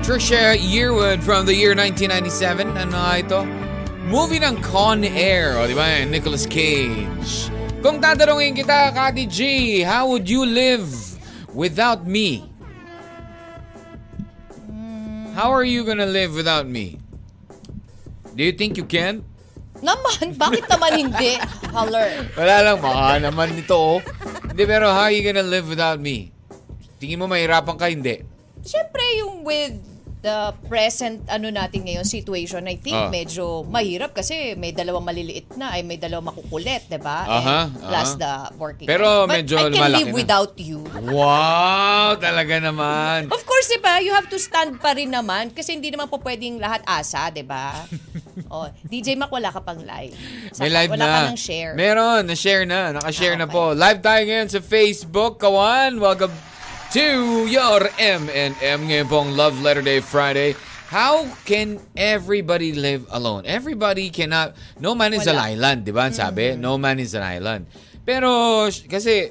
Trisha Yearwood from the year 1997. Ano nga ito? Movie ng Con Air. O, di ba? Nicolas Cage. Kung tatanungin kita, Kati G, how would you live without me? How are you gonna live without me? Do you think you can? Naman, bakit naman hindi? Haller. Wala lang, baka naman nito. oh. Hindi, pero how are you gonna live without me? Tingin mo mahirapan ka? Hindi. Siyempre, yung with the present ano natin ngayon situation, I think Ah. medyo mahirap kasi may dalawang maliliit na, ay may dalawang makukulit, di ba? Aha, And Plus the working. Pero But medyo I can live na. without you. Wow! Talaga naman. Of course, di ba? You have to stand pa rin naman kasi hindi naman po pwedeng lahat asa, di ba? oh, DJ Mac, wala ka pang live. Saka May live wala na. ka ng share. Meron, na-share na. Naka-share Ah, na okay. po. Live tayo ngayon sa Facebook. Kawan, welcome to your M&M ngayon Love Letter Day Friday. How can everybody live alone? Everybody cannot, no man is an island, di ba? Ang Sabi, no man is an island. Pero, kasi,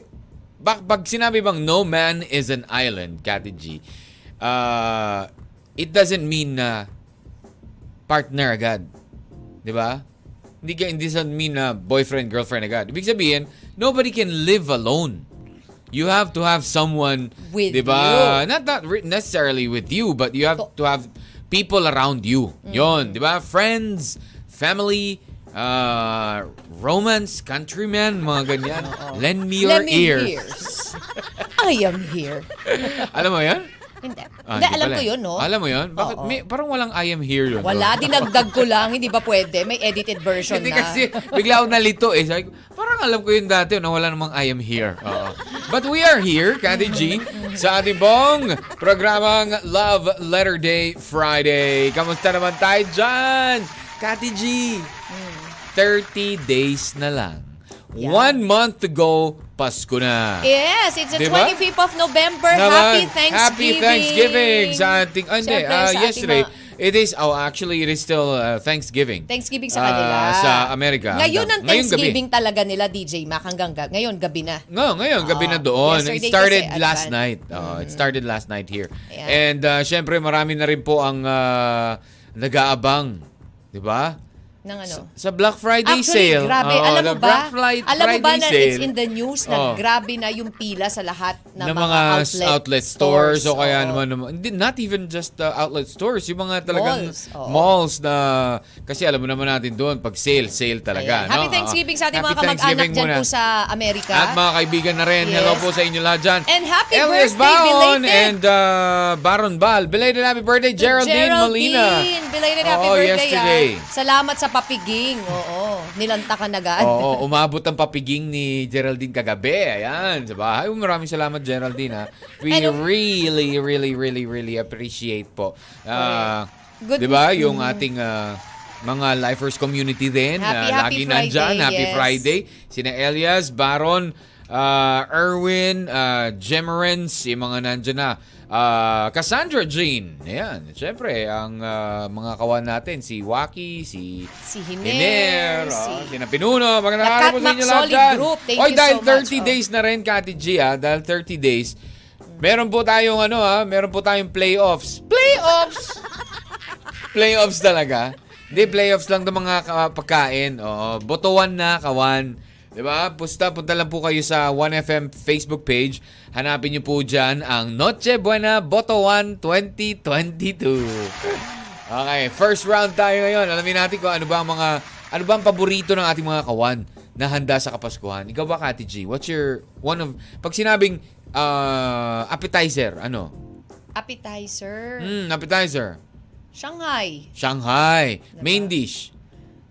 bak pag sinabi bang no man is an island, Kati G, uh, it doesn't mean na partner agad. Di ba? Hindi hindi doesn't mean na boyfriend, girlfriend agad. Ibig sabihin, nobody can live alone. You have to have someone, With di ba? you. Not, not re- necessarily with you, but you have To- have people around you. Mm. Yon, di ba? Friends, family, uh, romance, countrymen, mga ganyan. Lend me your Lemon ears. ears. I am here. Alam mo yan? Hindi. Ah, hindi, alam pala. ko yun, no? Alam mo yun? Bakit? Oo. May, parang walang I am here yun. Wala, dinagdag ko lang. Hindi ba pwede? May edited version Hindi na. kasi bigla ako nalito eh. Sabi ko, parang alam ko yun dati na wala namang I am here. Oo. But we are here, Kati G, sa ating pong programang Love Letter Day Friday. Kamusta naman tayo dyan? Kati G, 30 days na lang. Yeah. One month to go, Pasko na. Yes, it's the Diba? 25th of November. Naman, Happy Thanksgiving. Happy Thanksgiving sa ating, ah, hindi, Siyempre, ah, sa ating yesterday, mga- it is, oh, actually, it is still uh, Thanksgiving. Thanksgiving sa Ah, kanila. sa Amerika. Ngayon ang ngayong gabi. Thanksgiving talaga nila, DJ Mac, hanggang ga- ngayon, gabi na. No, ngayon, gabi Oo. na doon. It started last night. Oo, It started last night here. Ayan. And uh, syempre, marami na rin po ang uh, nag-aabang. Di ba? Ng ano? Sa Black Friday Actually, sale. grabe. Oo, alam mo ba? Black Fri- alam mo ba na sale it's in the news na Oo. grabe na yung pila sa lahat ng, ng mga, mga, outlet, outlet, stores, o kaya Oo. naman, naman not even just uh, outlet stores, yung mga talagang Malls, oo. malls na kasi alam mo naman natin doon pag sale, sale talaga. Ayan. Happy no? Thanksgiving sa ating Happy mga kamag-anak dyan po sa Amerika. At mga kaibigan na rin, Yes. hello po sa inyo lahat dyan. And happy Elias birthday, Baon belated. and uh, Baron Bal. Belated happy birthday, Geraldine, Molina. Belated happy Oo, birthday. yesterday. ah. Salamat sa papiging. Oo. Nilantakan agad. Oo, umabot ang papiging ni Geraldine kagabi. Ayan, sa bahay. Maraming salamat, Geraldine. Ha. We Ano? really, really, really, really appreciate po. Uh, Good- Di ba? Yung ating uh, mga lifers community din. Happy, uh, happy lagi nandyan. Friday, Happy yes. Friday. Sina Elias, Baron, uh, Erwin, uh, Gemerance, yung mga nandyan na. Uh, Cassandra Jean. Ayan. Siyempre, ang uh, mga kawan natin, si Waki, si Si Hiner, Hiner, si si... Sina Pinuno, magandang araw po sa inyo lahat dyan. Group. Thank Oy, you dahil so much. 30 Oh. days na rin, Kati G, ah, dahil 30 days, meron po tayong ano ha, meron po tayong playoffs. Playoffs! playoffs talaga. Hindi, playoffs lang ng mga ka- pagkain. Oo, botowan na, kawan. 'Di ba? Pusta, punta lang po kayo sa 1FM Facebook page. Hanapin niyo po dyan ang Noche Buena Botowan 2022. Okay, first round tayo ngayon. Alamin natin kung ano ba ang mga ano ba ang paborito ng ating mga kawan na handa sa Kapaskuhan. Ikaw ba, Kati G? What's your one of pag sinabing uh, appetizer, ano? Appetizer. Mm, appetizer. Shanghai. Shanghai. Diba? Main dish.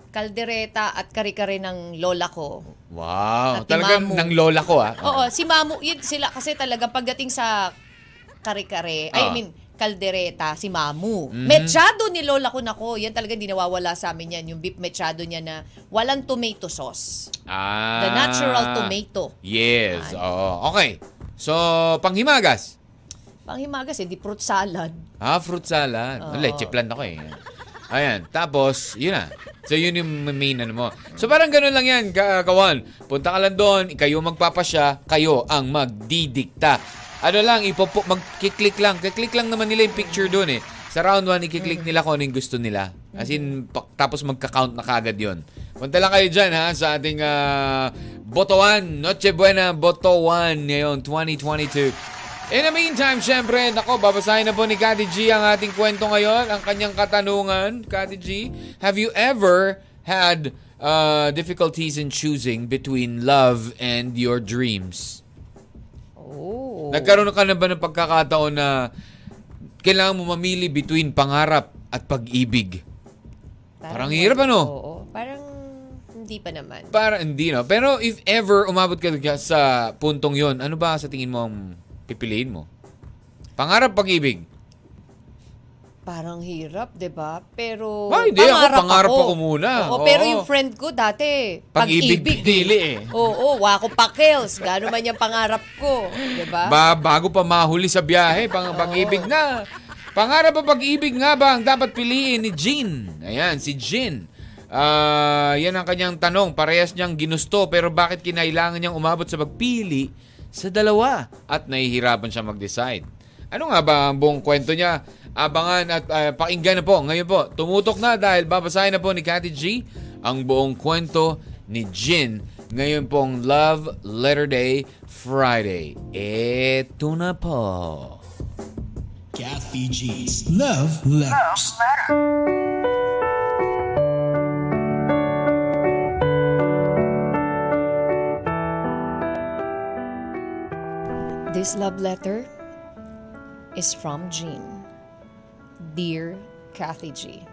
Kaldereta at kare-kare ng lola ko. Wow. At Talagang Mamu. ng lola ko ah. Oo, si Mamu, yun sila kasi talaga pagdating sa kare-kare, I Ah. mean, kaldereta, si Mamu. Mhm. Mechado ni Lola ko nako. Yan talaga hindi nawawala sa amin yan. Yung beef mechado niya na walang tomato sauce. Ah. The natural tomato. Yes. Oo. Okay. So, panghimagas. Panghimagas, eh, di fruit salad. Ah, fruit salad. Oo. Leche plan ako eh. Ayan. Tapos, yun na. So, yun yung main ano mo. So, parang ganun lang yan, ka- kawan. Punta ka lang doon, kayo magpapasya, kayo ang magdidikta. Ano lang, ipopo, mag-click lang. Kiklik lang naman nila yung picture doon eh. Sa round 1, ikiklik nila kung ano yung gusto nila. As in, tapos magka-count na kagad yon. Punta lang kayo dyan ha, sa ating ah, Botoan, Noche Buena Botoan ngayon, 2022. In the meantime, syempre, nako, babasahin na po ni Kati G ang ating kwento ngayon, ang kanyang katanungan. Kati G, have you ever had uh, difficulties in choosing between love and your dreams? Oh. Nagkaroon ka na ba ng pagkakataon na kailangan mo mamili between pangarap at pag-ibig? Parang hirap, ano? Oo. Parang hindi pa naman. Para hindi no. Pero if ever umabot ka sa puntong 'yon, ano ba sa tingin mo ang pipiliin mo? Pangarap pag-ibig. Parang hirap, 'di ba? Pero Ah, hindi. Ako, pangarap ako muna. Oo, pero Oo. yung friend ko dati, Pag-ibig pag-ibig. pinili eh. Oo, wako pa kills. Gano'n man yung pangarap ko, 'di ba? Ba, bago pa mahuli sa biyahe, pang pag-ibig na. Pangarap pa pag-ibig nga ba ang dapat piliin ni Jean? Ayan, si Jean. Ah, yan ang kanyang tanong. Parehas niyang ginusto pero bakit kinailangan niyang umabot sa pagpili sa dalawa at nahihirapan siya mag-decide? Ano nga ba ang buong kwento niya? Abangan at ah, pakinggan na po. Ngayon po, tumutok na dahil babasahin na po ni Cathy G ang buong kwento ni Jin. Ngayon pong Love Letter Day Friday. Eto na po. Kathy G's Love Letters. This love letter is from Jean. Dear Kathy G.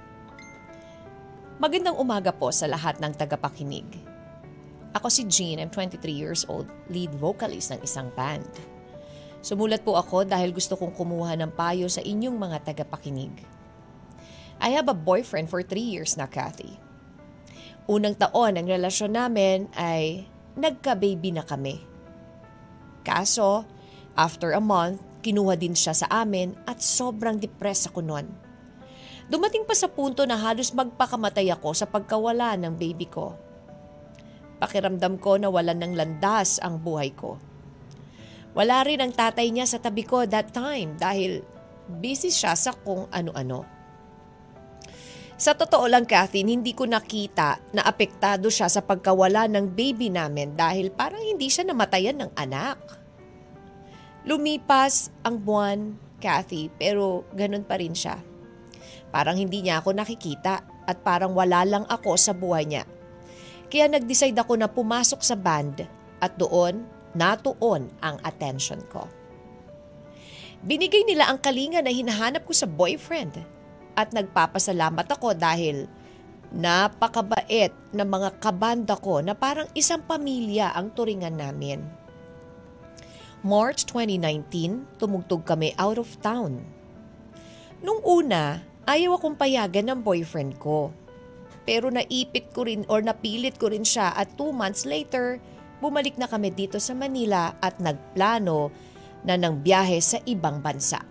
Magandang umaga po sa lahat ng tagapakinig. Ako si Jean, I'm 23 years old, lead vocalist ng isang band. Sumulat po ako dahil gusto kong kumuha ng payo sa inyong mga tagapakinig. I have a boyfriend for 3 years na, Kathy. Unang taon ang relasyon namin ay nagka-baby na kami. Kaso, after a month, kinuha din siya sa amin at sobrang depressed ako noon. Dumating pa sa punto na halos magpakamatay ako sa pagkawala ng baby ko. Pakiramdam ko na wala ng landas ang buhay ko. Wala rin ang tatay niya sa tabi ko that time dahil busy siya sa kung ano-ano. Sa totoo lang, Kathy, hindi ko nakita na apektado siya sa pagkawala ng baby namin dahil parang hindi siya namatayan ng anak. Lumipas ang buwan, Kathy, pero ganun pa rin siya. Parang hindi niya ako nakikita at parang wala lang ako sa buhay niya. Kaya nag-decide ako na pumasok sa band at doon, natuon ang attention ko. Binigay nila ang kalinga na hinahanap ko sa boyfriend at nagpapasalamat ako dahil napakabait ng mga kabanda ko na parang isang pamilya ang turingan namin. March 2019, tumugtog kami out of town. Nung una, ayaw akong payagan ng boyfriend ko. Pero naipit ko rin or napilit ko rin siya at two months later, bumalik na kami dito sa Manila at nagplano na ng biyahe sa ibang bansa.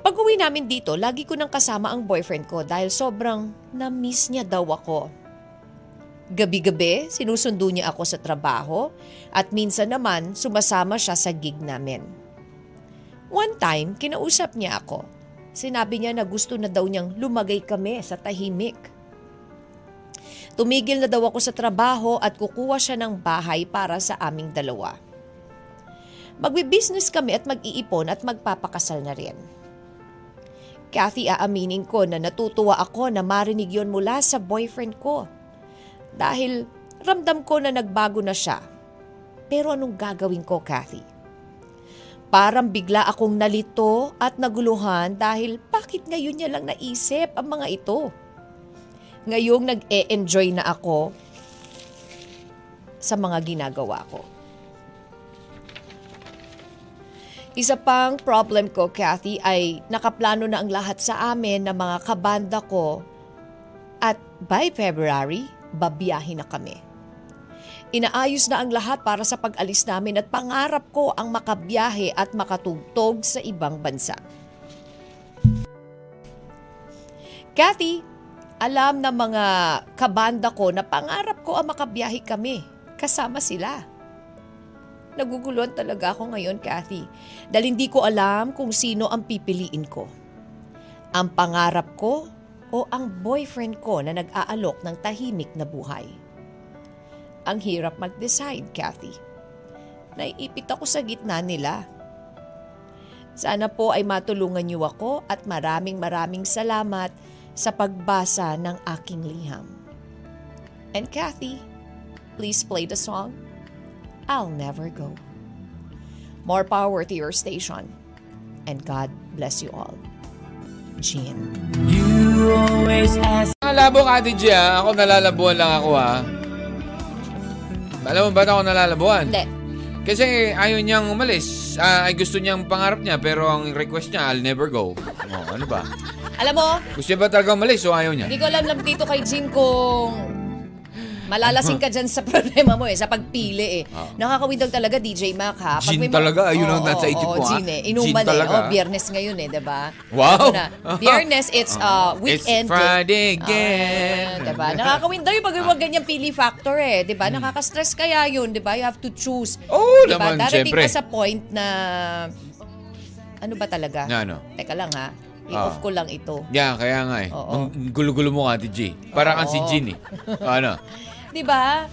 Pag uwi namin dito, lagi ko nang kasama ang boyfriend ko dahil sobrang na-miss niya daw ako. Gabi-gabi, sinusundo niya ako sa trabaho at minsan naman sumasama siya sa gig namin. One time, kinausap niya ako. Sinabi niya na gusto na daw niyang lumagay kami sa tahimik. Tumigil na daw ako sa trabaho at kukuha siya ng bahay para sa aming dalawa. Magbi-business kami at mag-iipon at magpapakasal na rin. Kathy, aaminin ko na natutuwa ako na marinig yon mula sa boyfriend ko. Dahil ramdam ko na nagbago na siya. Pero anong gagawin ko, Kathy? Parang bigla akong nalito at naguluhan dahil bakit ngayon niya lang naisip ang mga ito? Ngayong nag-e-enjoy na ako sa mga ginagawa ko. Isa pang problem ko, Kathy, ay nakaplano na ang lahat sa amin ng mga kabanda ko at by February, babiyahin na kami. Inaayos na ang lahat para sa pag-alis namin at pangarap ko ang makabiyahe at makatugtog sa ibang bansa. Kathy, alam ng mga kabanda ko na pangarap ko ang makabiyahe kami. Kasama sila. Naguguluhan talaga ako ngayon, Kathy. Dahil hindi ko alam kung sino ang pipiliin ko. Ang pangarap ko o ang boyfriend ko na nag-aalok ng tahimik na buhay. Ang hirap mag-decide, Kathy. Naiipit ako sa gitna nila. Sana po ay matulungan niyo ako at maraming maraming salamat sa pagbasa ng aking liham. And Kathy, please play the song I'll Never Go. More power to your station. And God bless you all. Jean. Nalabo ka, Ate ah. Ako nalalabuan lang ako, ha. Alam mo ba't ako nalalabuan? Hindi. Kasi ayaw niyang umalis. Ah, ay gusto niyang pangarap niya, pero ang request niya, I'll never go. Oh, ano ba? Alam mo, Gusto niya ba talaga umalis o ayaw niya? hindi ko alam lang dito kay Jean kung malalasing ka dyan sa problema mo eh, sa pagpili eh. Nakakawindog talaga DJ Mac ha. Gin may talaga, ayun ang Oo, nasa isip oo, ko, ha? Gin eh. Gin Inuman eh. talaga. Oh, biyernes ngayon eh, diba? Wow! Ano na, biyernes, it's uh, weekend. It's Friday Ah, again. diba? Nakakawindog yung pag yung ganyang pili factor eh. Diba? Nakaka-stress kaya yun, diba? You have to choose. Hmm. Oo diba? naman, Darating syempre. ka sa point na ano ba talaga? Na ano? Teka lang ha. I-off Ah. ko lang ito. Yeah, kaya nga eh. Oo. Ang gulo-gulo mo ka, Ate G. Para kang si Oo. Gin eh. Ano? 'Di ba?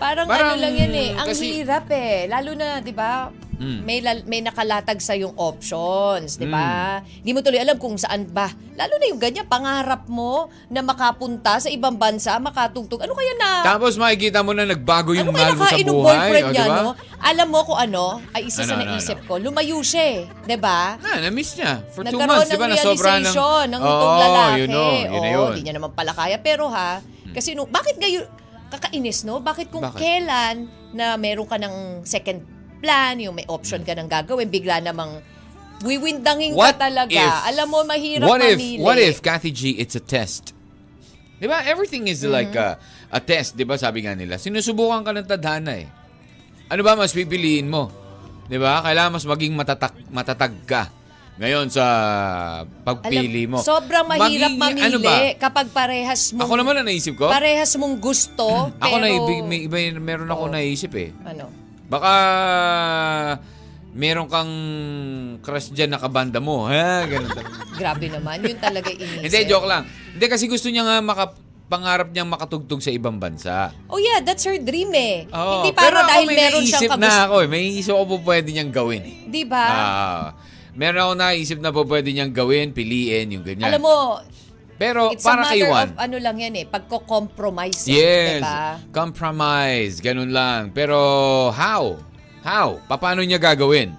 Parang, Parang, ano lang yan eh. Ang kasi- hirap eh. Lalo na, 'di ba? Mm. May may nakalatag sa yung options, 'di ba? Mm. Hindi mo tuloy alam kung saan ba. Lalo na yung ganyan pangarap mo na makapunta sa ibang bansa, makatugtog. Ano kaya na Tapos makikita mo na nagbago yung ano mo sa ng buhay. o, niya, diba? no? Alam mo kung ano, ay isa sa Ano, ano, naisip ano? ko. Lumayo siya eh, 'di ba? Na, na-miss niya. For two Nagkaroon months, ng di ba? Ng... realization ng Oo, itong lalaki. yun o, yun na Oo, yun. di niya naman pala kaya. Pero ha, kasi no, bakit ngayon, kakainis no? Bakit kung Bakit? kailan na meron ka ng second plan, yung may option ka ng gagawin, bigla namang wiwindangin What ka talaga. if- Alam mo, mahirap What if, mamili. what if, Kathy G, it's a test? Di ba? Everything is Mm-hmm. like a, a test, di ba? Sabi nga nila. Sinusubukan ka ng tadhana eh. Ano ba mas pipiliin mo? Di ba? Kailangan mas maging matatak, matatag ka. Ngayon sa pagpili mo. sobrang mahirap Maging- mamili Ano ba? kapag parehas mong, Ako naman ang naisip ko. parehas mong gusto, Ako pero... na, may, iba, meron ako Oo. naisip eh. Ano? Baka meron kang crush dyan na kabanda mo. Ha? Ganun. Grabe naman. Yun talaga inisip. Hindi, joke lang. Hindi, kasi gusto niya nga maka, pangarap niyang makatugtog sa ibang bansa. Oh yeah, that's her dream eh. Oo, Hindi para pero ako dahil may meron naisip siyang na kagusto. ako eh. May isip ko po pwede niyang gawin eh. Di ba? Ah, meron ako naisip na po pwede niyang gawin, piliin, yung ganyan. Alam mo, Pero it's para kay matter Juan. of ano lang yan eh, pagko-compromise. eh, Yes. Diba? Compromise. Ganun lang. Pero how? How? Paano niya gagawin?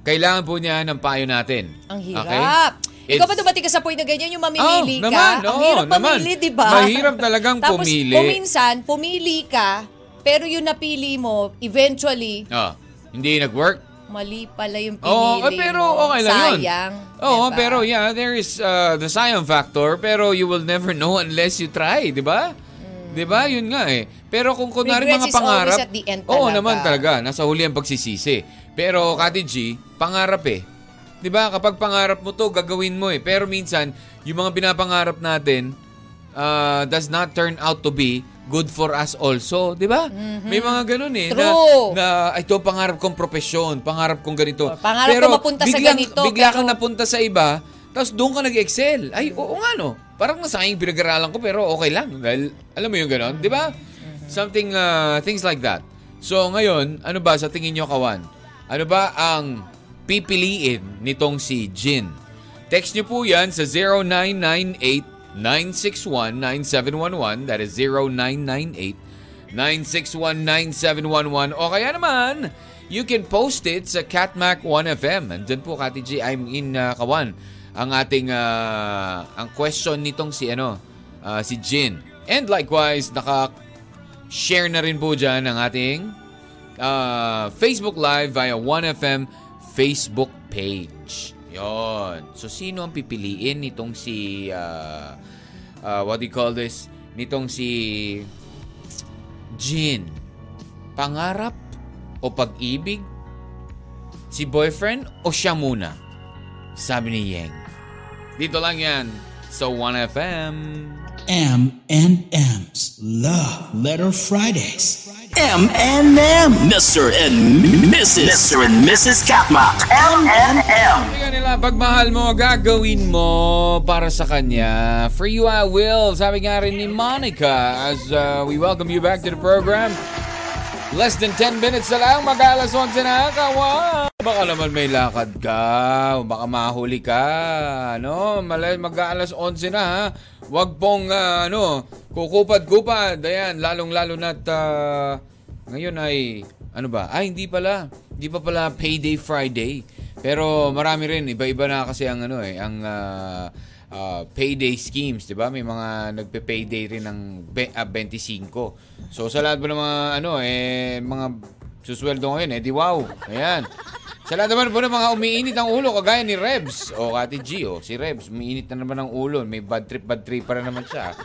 Kailangan po niya ng payo natin. Ang hirap. Okay? Ikaw ba It's- dumating ka sa point na ganyan yung mamimili Oh, ka? naman, Ang oo, hirap naman. mamili, di ba? Mahirap talagang Tapos, pumili. puminsan, pumili ka, pero yung napili mo, eventually, Ah, hindi nag-work? Mali pala yung pinili Oo, eh, pero okay lang yun. Sayang. Oo, diba? pero yeah, there is uh, the sayang factor, pero you will never know unless you try, di ba? Di ba? Yun nga eh. Pero kung kunwari Regrets mga pangarap, at the end oo talaga. naman talaga, nasa huli ang pagsisisi. Pero Kati G, pangarap eh. Di ba? Kapag pangarap mo to, gagawin mo eh. Pero minsan, yung mga pinapangarap natin uh, does not turn out to be good for us also. Di ba? May mga ganun eh. Na, Mm-hmm. True. na ito pangarap kong profesyon, pangarap kong ganito. Or pangarap ko mapunta sa biglang- ganito, Bigla pero- kang napunta sa iba, tapos doon ka nag-excel. Ay, oo nga no. Parang nasayang pinag-aralan ko pero okay lang. Dahil, alam mo yung gano'n, di ba? Something, uh, things like that. So ngayon, ano ba sa tingin nyo, Kawan? Ano ba ang pipiliin nitong si Jin? Text nyo po yan sa 0998-961-9711. That is 0998-961-9711. O kaya naman, you can post it sa Catmac1FM. Andyan po, Kati G, I'm in uh, Kawan. Ang ating, uh, ang question nitong si, ano, uh, si Jin. And likewise, naka-share na rin po dyan ang ating uh, Facebook Live via 1FM Facebook page. Yon. So, sino ang pipiliin nitong si, uh, uh, what do you call this? Nitong si Jin. Pangarap o pag-ibig? Si boyfriend o siya muna? Sabi ni Yeng. Dito lang yan sa 1FM. M and M's Love Letter Fridays. M&M. Mr. and Mrs. Mr. and Mrs. Katmak. M&M. Sabi nila, pag mahal mo, gagawin mo para sa kanya. For you, I will. Sabi nga rin ni Monica as uh, we welcome you back to the program. Less than 10 minutes na lang, mag-alas 11 na, kawa. Baka naman may lakad ka, baka mahuli ka, no? Mag-alas 11 na, ha? Huwag pong, uh, ano, kukupad-kupad. Ayan, lalong-lalo na't uh, ngayon ay, ano ba? Ay, hindi pala. Hindi pa pala payday Friday. Pero marami rin, iba-iba na kasi ang ano eh, ang uh, uh, payday schemes, 'di ba? May mga nagpe-payday rin ng be- ah, 25. So sa lahat po ng mga ano eh mga susweldo ngayon eh di wow. Ayan. Sa lahat naman po ng mga umiinit ang ulo kagaya ni Rebs o Kati G o si Rebs umiinit na naman ang ulo. May bad trip bad trip para naman siya.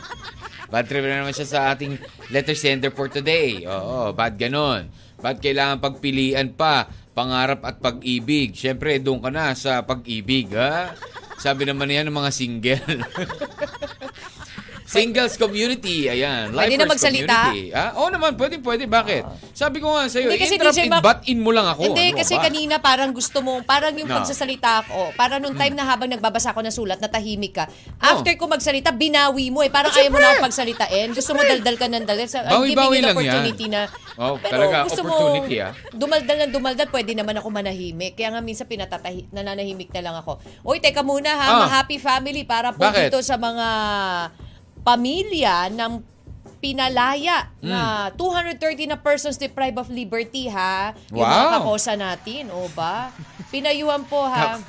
Bad trip na naman siya sa ating letter sender for today. Oo, bad ganon. Bad kailangan pagpilian pa pangarap at pag-ibig. Siyempre, doon ka na sa pag-ibig, ha? Sabi naman niya ng mga single. Singles community, ayan. Pwede na magsalita? community. Ah, oo naman, pwede, pwede. Bakit? Sabi ko nga sa'yo, Hindi kasi interrupt DJ in, butt in mo lang ako. Hindi, Ano kasi ba? kanina parang gusto mo, parang yung No. pagsasalita ako, parang nung time na habang nagbabasa ako ng sulat, natahimik ka. Oh. After ko magsalita, binawi mo eh. Parang Ah, ayaw mo na akong pagsalitain. Gusto mo daldal ka ng daldal. Sa- I'm Bawi-bawi giving you the lang yan. opportunity na, Oh, talaga, opportunity, mo, ah. dumaldal ng dumaldal, pwede naman ako manahimik. Kaya nga minsan pinatatahi, nananahimik na lang ako. Uy, teka muna ha, Ah. ma-happy family para po Bakit? dito sa mga pamilya ng pinalaya na Hmm. 230 na persons deprived of liberty ha. Yung mga Wow. kakosa natin, o ba? Pinayuhan po ha.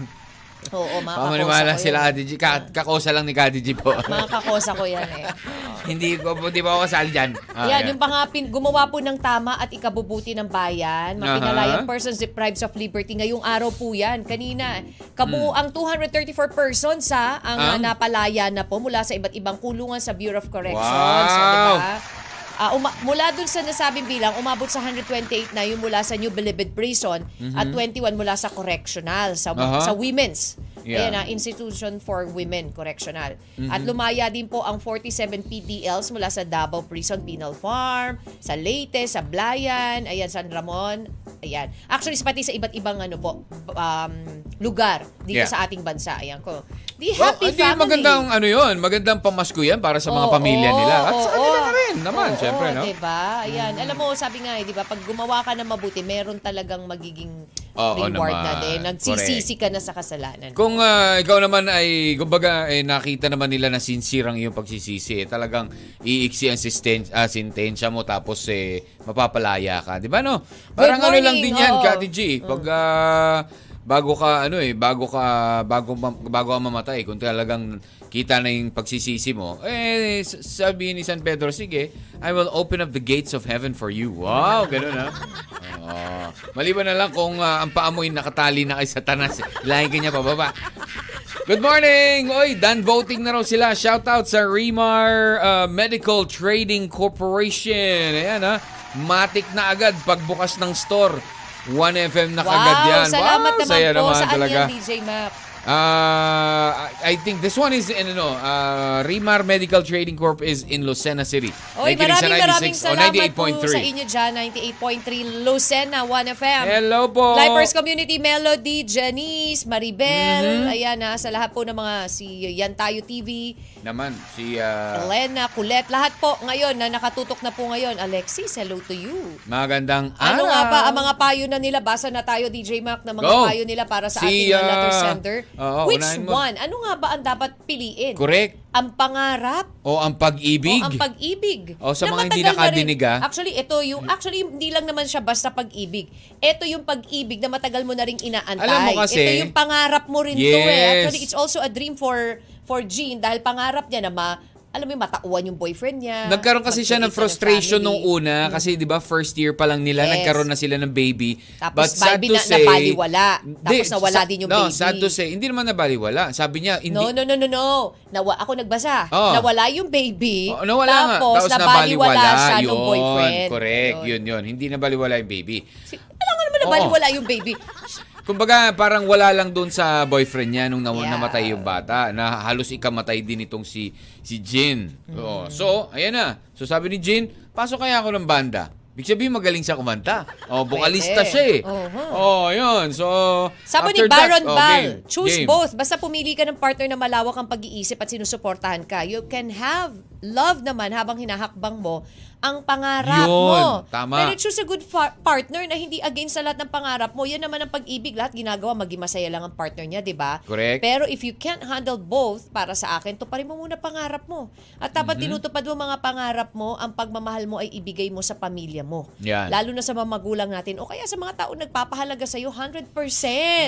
Oo, mga Pamaniwala kakosa ko sila. Kati G. Ka- kakosa lang ni Kati G po. Mga kakosa ko yan eh. hindi ko po, di ba ako kasali dyan? Ah, yan, yung mga pin- gumawa po ng tama at ikabubuti ng bayan, pinalayang persons deprived of liberty. Ngayong araw po yan. Kanina, kabuo ang 234 persons ha, ang, Hmm. Ah, napalaya na po mula sa iba't ibang kulungan sa Bureau of Corrections. Wow. di ba? Ah, uma- mula dun sa nasabing bilang, umabot sa 128 na yung mula sa New Bilibid Prison at 21 mula sa correctional, sa, Mhm. Aha. sa women's. Yeah. Ayan na, Institution for Women Correctional. At lumaya din po ang 47 PDLs mula sa Davao Prison Penal Farm, sa Leyte, sa Blayan, ayan, San Ramon. Ayan. Actually, pati sa iba't ibang ano po, um, lugar dito Yeah. sa ating bansa. Ayan ko. Di Well, happy hindi, family. magandang ano yun, magandang pamasko yan para sa mga Oo, pamilya nila. At sa oo, kanila oo. na rin naman, Oo, syempre, no? Mm. Diba? Ayan. Alam mo, sabi nga eh, di ba, pag gumawa ka na mabuti, meron talagang magiging Oo reward naman. na din. Nagsisisi ka na sa kasalanan. Kung ah, ikaw naman ay, kumbaga, eh, nakita naman nila na sincere ang iyong pagsisisi, eh, talagang iiksi ang sisten- ah, sentensya mo tapos eh, mapapalaya ka. Di ba, no? Parang ano lang din yan, oo. Kati G. Pag ah, bago ka, ano eh, bago ka, bago, bago ka mamatay, kung talagang kita na yung pagsisisi mo, eh, s- sabihin ni San Pedro, sige, I will open up the gates of heaven for you. Wow, ganun ha. Oo. Maliban na lang kung ah, ang paa mo ay nakatali na kay Satanas. Lahin ka niya pababa. Good morning! Oy, done voting na raw sila. Shout out sa Remar uh, Medical Trading Corporation. Ayan ha. Matik na agad pagbukas ng store. 1FM na kagad wow, yan. salamat wow, naman saya po. naman Saan talaga. yan, DJ Mac? Uh, I think this one is in ano, uh, Remar Medical Trading Corp is in Lucena City. Oy, maraming maraming 96 o salamat po 98.3. sa inyo dyan. 98.3 Lucena, 1FM. Hello po. Lifers Community Melody, Janice, Maribel, Mhm. ayan na, sa lahat po ng mga si Yan Tayo TV, Naman, si uh, Elena, Colette, lahat po ngayon na nakatutok na po ngayon. Alexis, hello to you. magandang Ano araw. nga pa ang mga payo na nila? Basa na tayo, DJ Mac, na mga Go. payo nila para sa Si, ating uh, letter ah, sender. Oo, Which unahin mo. one? Ano nga ba ang dapat piliin? Correct. Ang pangarap O ang pag-ibig. o ang pag-ibig. O, sa Na mga hindi matagal na nakadinig, rin- ah. Actually, ito yung actually hindi lang naman siya basta pag-ibig. Ito yung pag-ibig na matagal mo na ring inaantay. Alam mo kasi- ito yung pangarap mo rin to eh. Yes. Actually, it's also a dream for for Jean dahil pangarap niya na ma alam mo matauan yung boyfriend niya. Nagkaroon kasi siya ng frustration nung una kasi 'di ba first year pa lang nila Yes. nagkaroon na sila ng baby. Tapos, But sad baby to na- say, nabaliwala. Tapos Di, nawala sa- din yung no, baby. sad to say, hindi naman nabaliwala. Sabi niya, hindi No, no, no, no, no. Nawa, ako nagbasa. Oh. Nawala yung baby. Oh, nawala tapos, nga. nabaliwala siya yun, nung boyfriend. Correct, yun, yun. Hindi nabaliwala yung baby. Alam mo naman nabaliwala yung baby. Kumbaga, parang wala lang doon sa boyfriend niya nung Yeah. namatay yung bata. Na halos ikamatay din itong si si Jin. Mm. So, ayan na. So, sabi ni Jin, pasok kaya ako ng banda. Ibig sabihin, magaling siya kumanta. Oh, vokalista Pwede. siya eh. Oo. Oh, yun. So, Sabi ni after that, Baron oh, Bal, game. choose Game. both. Basta pumili ka ng partner na malawak ang pag-iisip at sinusuportahan ka. You can have love naman habang hinahakbang mo ang pangarap Yun, mo. tama. Pero choose a good fa- partner na hindi against sa lahat ng pangarap mo. Yan naman ang pag-ibig. Lahat ginagawa, maging masaya lang ang partner niya, di ba? Correct. Pero if you can't handle both, para sa akin, tuparin mo muna pangarap mo. At dapat Mm-hmm. tinutupad mo mga pangarap mo, ang pagmamahal mo ay ibigay mo sa pamilya mo. Yan. Lalo na sa mga magulang natin o kaya sa mga tao nagpapahalaga sa'yo 100%.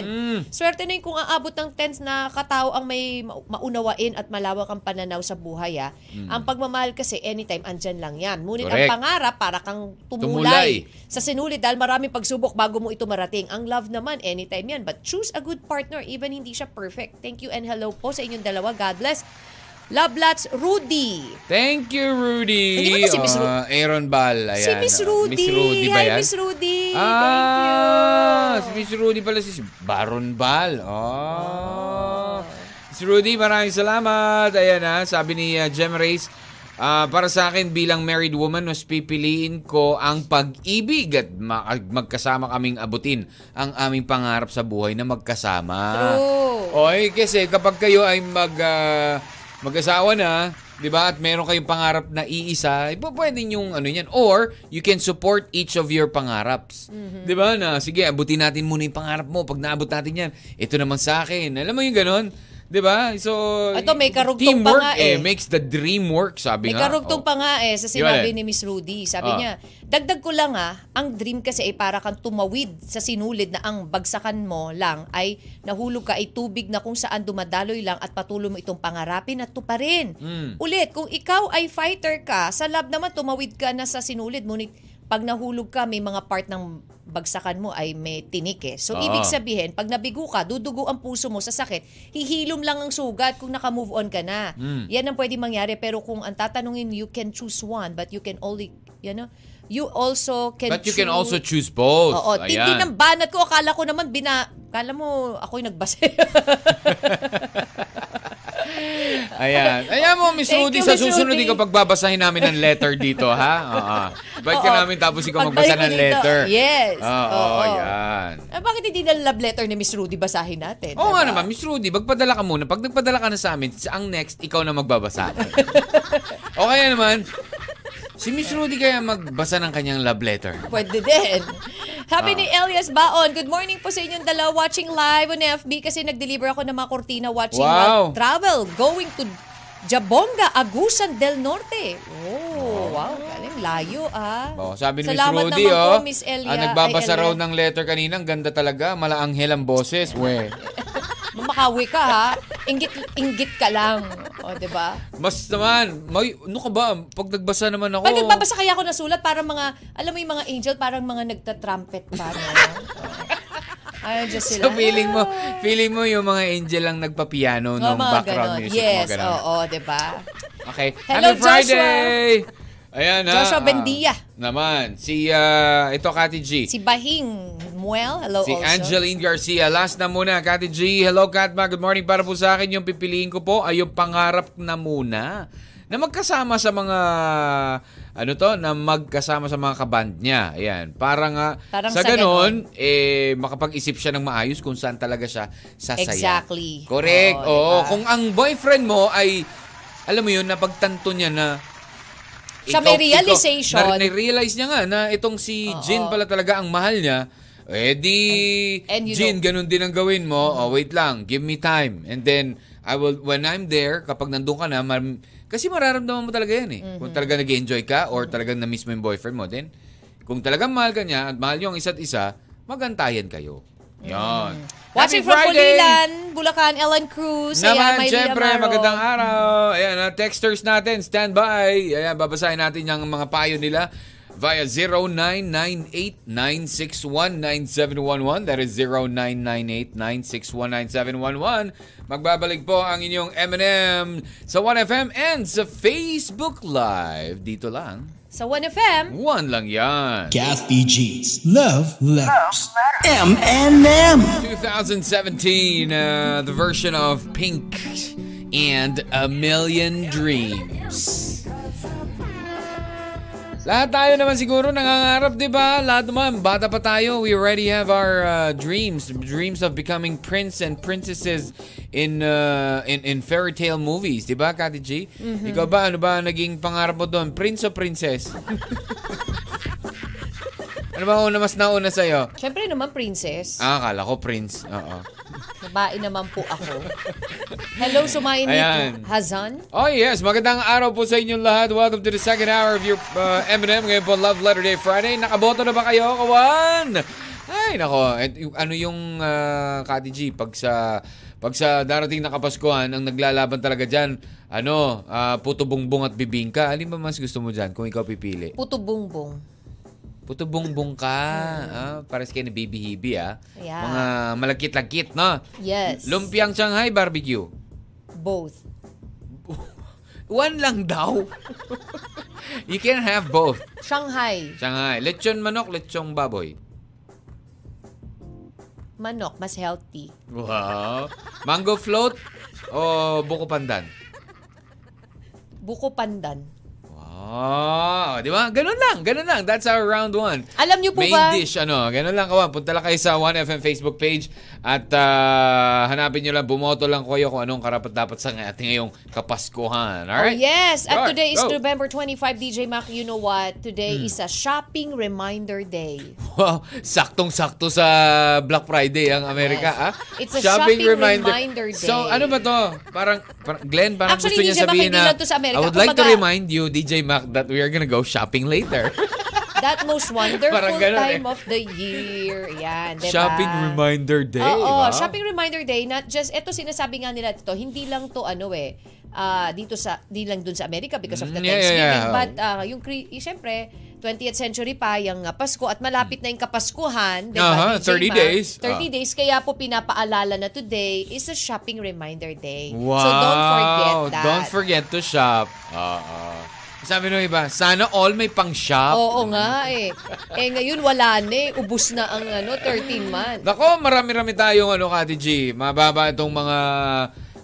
Mm. Swerte na yung kung aabot ng tens na katao ang may ma- maunawain at malawak ang pananaw sa buhay. Ah. Ang pagmamahal kasi anytime andyan lang yan. Ngunit ang. Correct. pangarap para kang Tumulay. tumulay, sa sinulit dahil maraming pagsubok bago mo ito marating. Ang love naman anytime yan. But choose a good partner even hindi siya perfect. Thank you and hello po sa inyong dalawa. God bless. Love lots, Rudy. Thank you, Rudy. Hindi ba to si Miss Ru- Ah, Aaron Bal. Ayan. si Miss ah. Rudy. Miss Rudy ba Hi, yan? Miss Rudy. Ah, Thank si you. Miss Rudy pala si Baron Bal. Oh. Miss Rudy, maraming salamat. Ayan na, sabi ni uh, Gem Reyes, ah, para sa akin bilang married woman, mas pipiliin ko ang pag-ibig at ma- magkasama kaming abutin ang aming pangarap sa buhay na magkasama. True. Oy, kasi kapag kayo ay mag ah, mag-asawa na, 'di ba? At meron kayong pangarap na iisa, ipo pwede yung ano yan or you can support each of your pangaraps. Mm-hmm. 'Di ba? Na sige, abutin natin muna yung pangarap mo. Pag naabot natin yan, ito naman sa akin. Alam mo yung ganun? 'Di ba? So Ito, may karugtong pa nga eh. makes the dream work, sabi May nga. karugtong Oh. pa nga eh sa sinabi eh. ni Miss Rudy. Sabi Ah. niya, dagdag ko lang ah, ang dream kasi ay para kang tumawid sa sinulid na ang bagsakan mo lang ay nahulog ka ay tubig na kung saan dumadaloy lang at patuloy mo itong pangarapin at tuparin. Mm. Ulit, kung ikaw ay fighter ka, sa lab naman tumawid ka na sa sinulid, ngunit pag nahulog ka, may mga part ng bagsakan mo ay may tinik eh. So, Oo. ibig sabihin, pag nabigo ka, dudugo ang puso mo sa sakit, hihilom lang ang sugat kung naka-move on ka na. Mm. Yan ang pwede mangyari. Pero kung ang tatanungin, you can choose one, but you can only, you know, you also can But you choose... can also choose both. Oo, Ayan. tindi ng banat ko. Akala ko naman, bina... Akala mo, ako'y nagbase. Ayan. Ayan mo, Miss Thank Rudy, you, sa Miss susunod, Rudy. ikaw pagbabasahin namin ng letter dito, ha? Oo. Invite ka Oo. namin tapos ikaw Pagbalik magbasa ng dito. letter. Yes. Oo, Oo. yan. ah, bakit hindi na love letter ni Miss Rudy basahin natin? Oo nga Diba? naman, Miss Rudy, magpadala ka muna. Pag nagpadala ka na sa amin, sa- ang next, ikaw na magbabasa. o kaya naman, si Miss Rudy kaya magbasa ng kanyang love letter. Pwede din. Ah. Sabi ni Elias Baon, good morning po sa inyong dalawa watching live on FB kasi nag-deliver ako ng mga kortina watching Wow. while travel going to Jabonga, Agusan del Norte. Oh, wow. Galing, layo ah. Oh, sabi ni Miss Salamat Rudy, naman oh, po, Miss Elia. ah, nagbabasa ay, raw ng letter kanina. Ang ganda talaga. Malaanghel ang boses. We. Makawi ka ha. Inggit, inggit ka lang. O, di ba? Mas naman, may, ano ka ba? Pag nagbasa naman ako. Pag nagbabasa kaya ako ng sulat, parang mga, alam mo yung mga angel, parang mga nagta-trumpet pa. No? Ayun, just sila. So feeling mo, feeling mo yung mga angel lang nagpa-piano Oh, ng background ganon. music. Yes, mga ganon. oo, di ba? Okay. Hello, Happy Friday! Ayan ha. Joshua ah, Bendia. naman. Si, ah, ito, Kati G. Si Bahing Muel, hello Si also. Angeline Garcia. Last na muna, Kati G. Hello, Katma. Good morning. Para po sa akin, yung pipiliin ko po ay yung pangarap na muna na magkasama sa mga ano to, na magkasama sa mga kaband niya. Ayan. Para nga, Parang sa sa ganon, eh, makapag-isip siya ng maayos kung saan talaga siya sasaya. Exactly. Correct. Oo, Oo. diba? Kung ang boyfriend mo ay, alam mo yun, napagtanto niya na Siya may realization. Ikaw, na, realize niya nga na itong si Oo. Jin pala talaga ang mahal niya. Eh di, And- know- ganun din ang gawin mo. Oh, wait lang, give me time. And then, I will, when I'm there, kapag nandun ka na, mar- kasi mararamdaman mo talaga yan eh. Mm-hmm. Kung talaga nag-enjoy ka or talagang na-miss mo yung boyfriend mo, then, kung talagang mahal ka niya at mahal yung isa't isa, magantayan kayo. Yan. Watching Happy from Friday! Pulilan, Bulacan, Ellen Cruz. Ayan, Naman, Maylene syempre, Amaro. magandang araw. Ayan na, mga texters natin, stand by. Ayan, babasahin natin yung mga payo nila via 0998-961-9711. That is 0998-961-9711. Magbabalik po ang inyong M&M sa 1FM and sa Facebook Live. Dito lang. Sa 1FM, One lang yan. Kathy G's Love Letters. M&M. 2017, uh, the version of Pink and A Million Dreams. Lahat tayo naman siguro nangangarap, di ba? Lahat naman, bata pa tayo, we already have our uh, dreams. Dreams of becoming prince and princesses in uh, in, in fairy tale movies, di ba, Kati G? Ikaw ba, ano ba naging pangarap mo doon? Prince o princess? ano ba una mas nauna sa'yo? syempre naman princess. Ah, akala ko prince. Oo. Babae naman po ako. Hello, sumayin Ayan. ni Hazan. Oh yes, magandang araw po sa inyong lahat. Welcome to the second hour of your uh, M&M ngayon po Love Letter Day Friday. Nakaboto na ba kayo, kawan? Ay, nako. Ano yung uh, Kati G, pag sa pag sa darating na Kapaskuhan, ang naglalaban talaga dyan, ano, uh, puto bongbong at bibingka. Alin ba mas gusto mo dyan kung ikaw pipili? Puto Bungbong. Puto bongbong ka. Ah, pares kayo na bibihibi ah. Yeah. Mga malagkit-lagkit, no? Yes. Lumpiang Shanghai barbecue. Both. One lang daw. you can have both. Shanghai. Shanghai. Lechon manok, lechong baboy. Manok, mas healthy. Wow. Mango float o buko pandan? Buko pandan. Wow. Di ba? Ganun lang. Ganun lang. That's our round one. Alam niyo po Main ba? dish, ano, ganun lang kawan. Punta lang kayo sa 1FM Facebook page at ah, hanapin nyo lang, bumoto lang kayo kung anong karapat dapat sa ating ngayong Kapaskuhan. Alright? Oh, yes. At today is go. November 25, DJ Mac. You know what? Today Hmm. is a shopping reminder day. Wow, saktong-sakto sa Black Friday ang Amerika, Yes. ah. It's a shopping reminder day. So, ano ba to? Parang, parang Glenn, parang Actually, gusto niya DJ Mac, sabihin hindi na. I would like to remind you, DJ Mac, that we are gonna go shopping later. That most wonderful Parang ganun eh. time of the year. Yan, diba? shopping reminder day, Oo, ba? shopping reminder day. Not just, ito sinasabi nga nila dito, hindi lang to ano eh, ah, dito sa, di lang dun sa Amerika because of the Mm, yeah, yeah, Thanksgiving. yeah. But ah, yung, cre- syempre, 20th century pa, yung ah, Pasko, at malapit na yung Kapaskuhan. Diba, Aha, DJ 30 Mac? days. 30 Ah. days. Kaya po pinapaalala na today is a shopping reminder day. Wow. So don't forget that. Don't forget to shop. Oo. Sabi nung iba, sana all may pang shop. Oo nga eh. Eh ngayon wala na eh. Ubus na ang ano, 13 months. Nako, marami-rami tayong ano, Kati G. Mababa itong mga...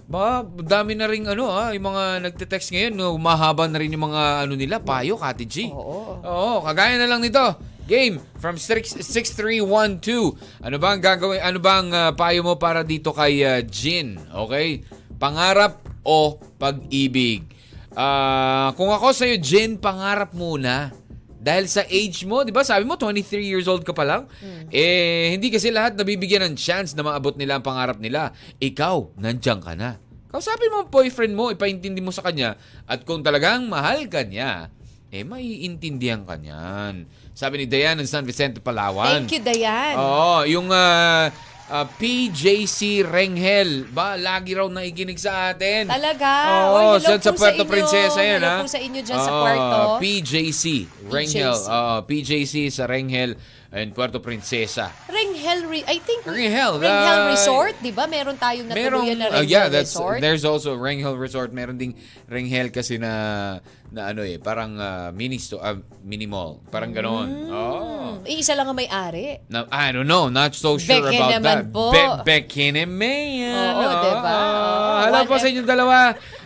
Ba, dami na rin ano ah, yung mga nagte-text ngayon, no, umahaba na rin yung mga ano nila, payo, Kati G. Oo. Oo, kagaya na lang nito. Game from 6- 6312. Ano ba ang gagawin? Ano ba ang ah, payo mo para dito kay ah, Jin? Okay? Pangarap o pag-ibig? Ah, kung ako sa'yo, Jin, pangarap muna. Dahil sa age mo, di ba? Sabi mo, 23 years old ka pa lang. Eh, hindi kasi lahat nabibigyan ng chance na maabot nila ang pangarap nila. Ikaw, nandiyan ka na. Kausapin mo ang boyfriend mo, ipaintindi mo sa kanya. At kung talagang mahal ka niya, eh, maiintindihan ka niyan. Sabi ni Dayan ng San Vicente, Palawan. Thank you, Dayan. Oo, yung ah, ah, PJC Renghel, ba, lagi raw naikinig sa atin. Talaga? Oo, hello sa, sa sa Puerto inyo. Princesa yan, Hello ha? po sa inyo dyan sa Oo, kwarto. PJC Renghel. PJC. Oo, PJC sa Renghel and Puerto Princesa. Ringhel, Re- I think, Ringhel, Ringhel uh, Resort, di ba? Meron tayong natuluyan na oh, Ringhel yeah, that's, Resort. there's also Renghel Resort. Meron ding Renghel kasi na, na ano eh, parang ah, mini store, ah, mini mall. Parang ganoon. Oh. Hmm, Iisa lang ang may-ari. Na, I don't know, not so sure Beke about that. po. Be- Beke naman. Oo, diba? Oo, Hello po sa inyong dalawa.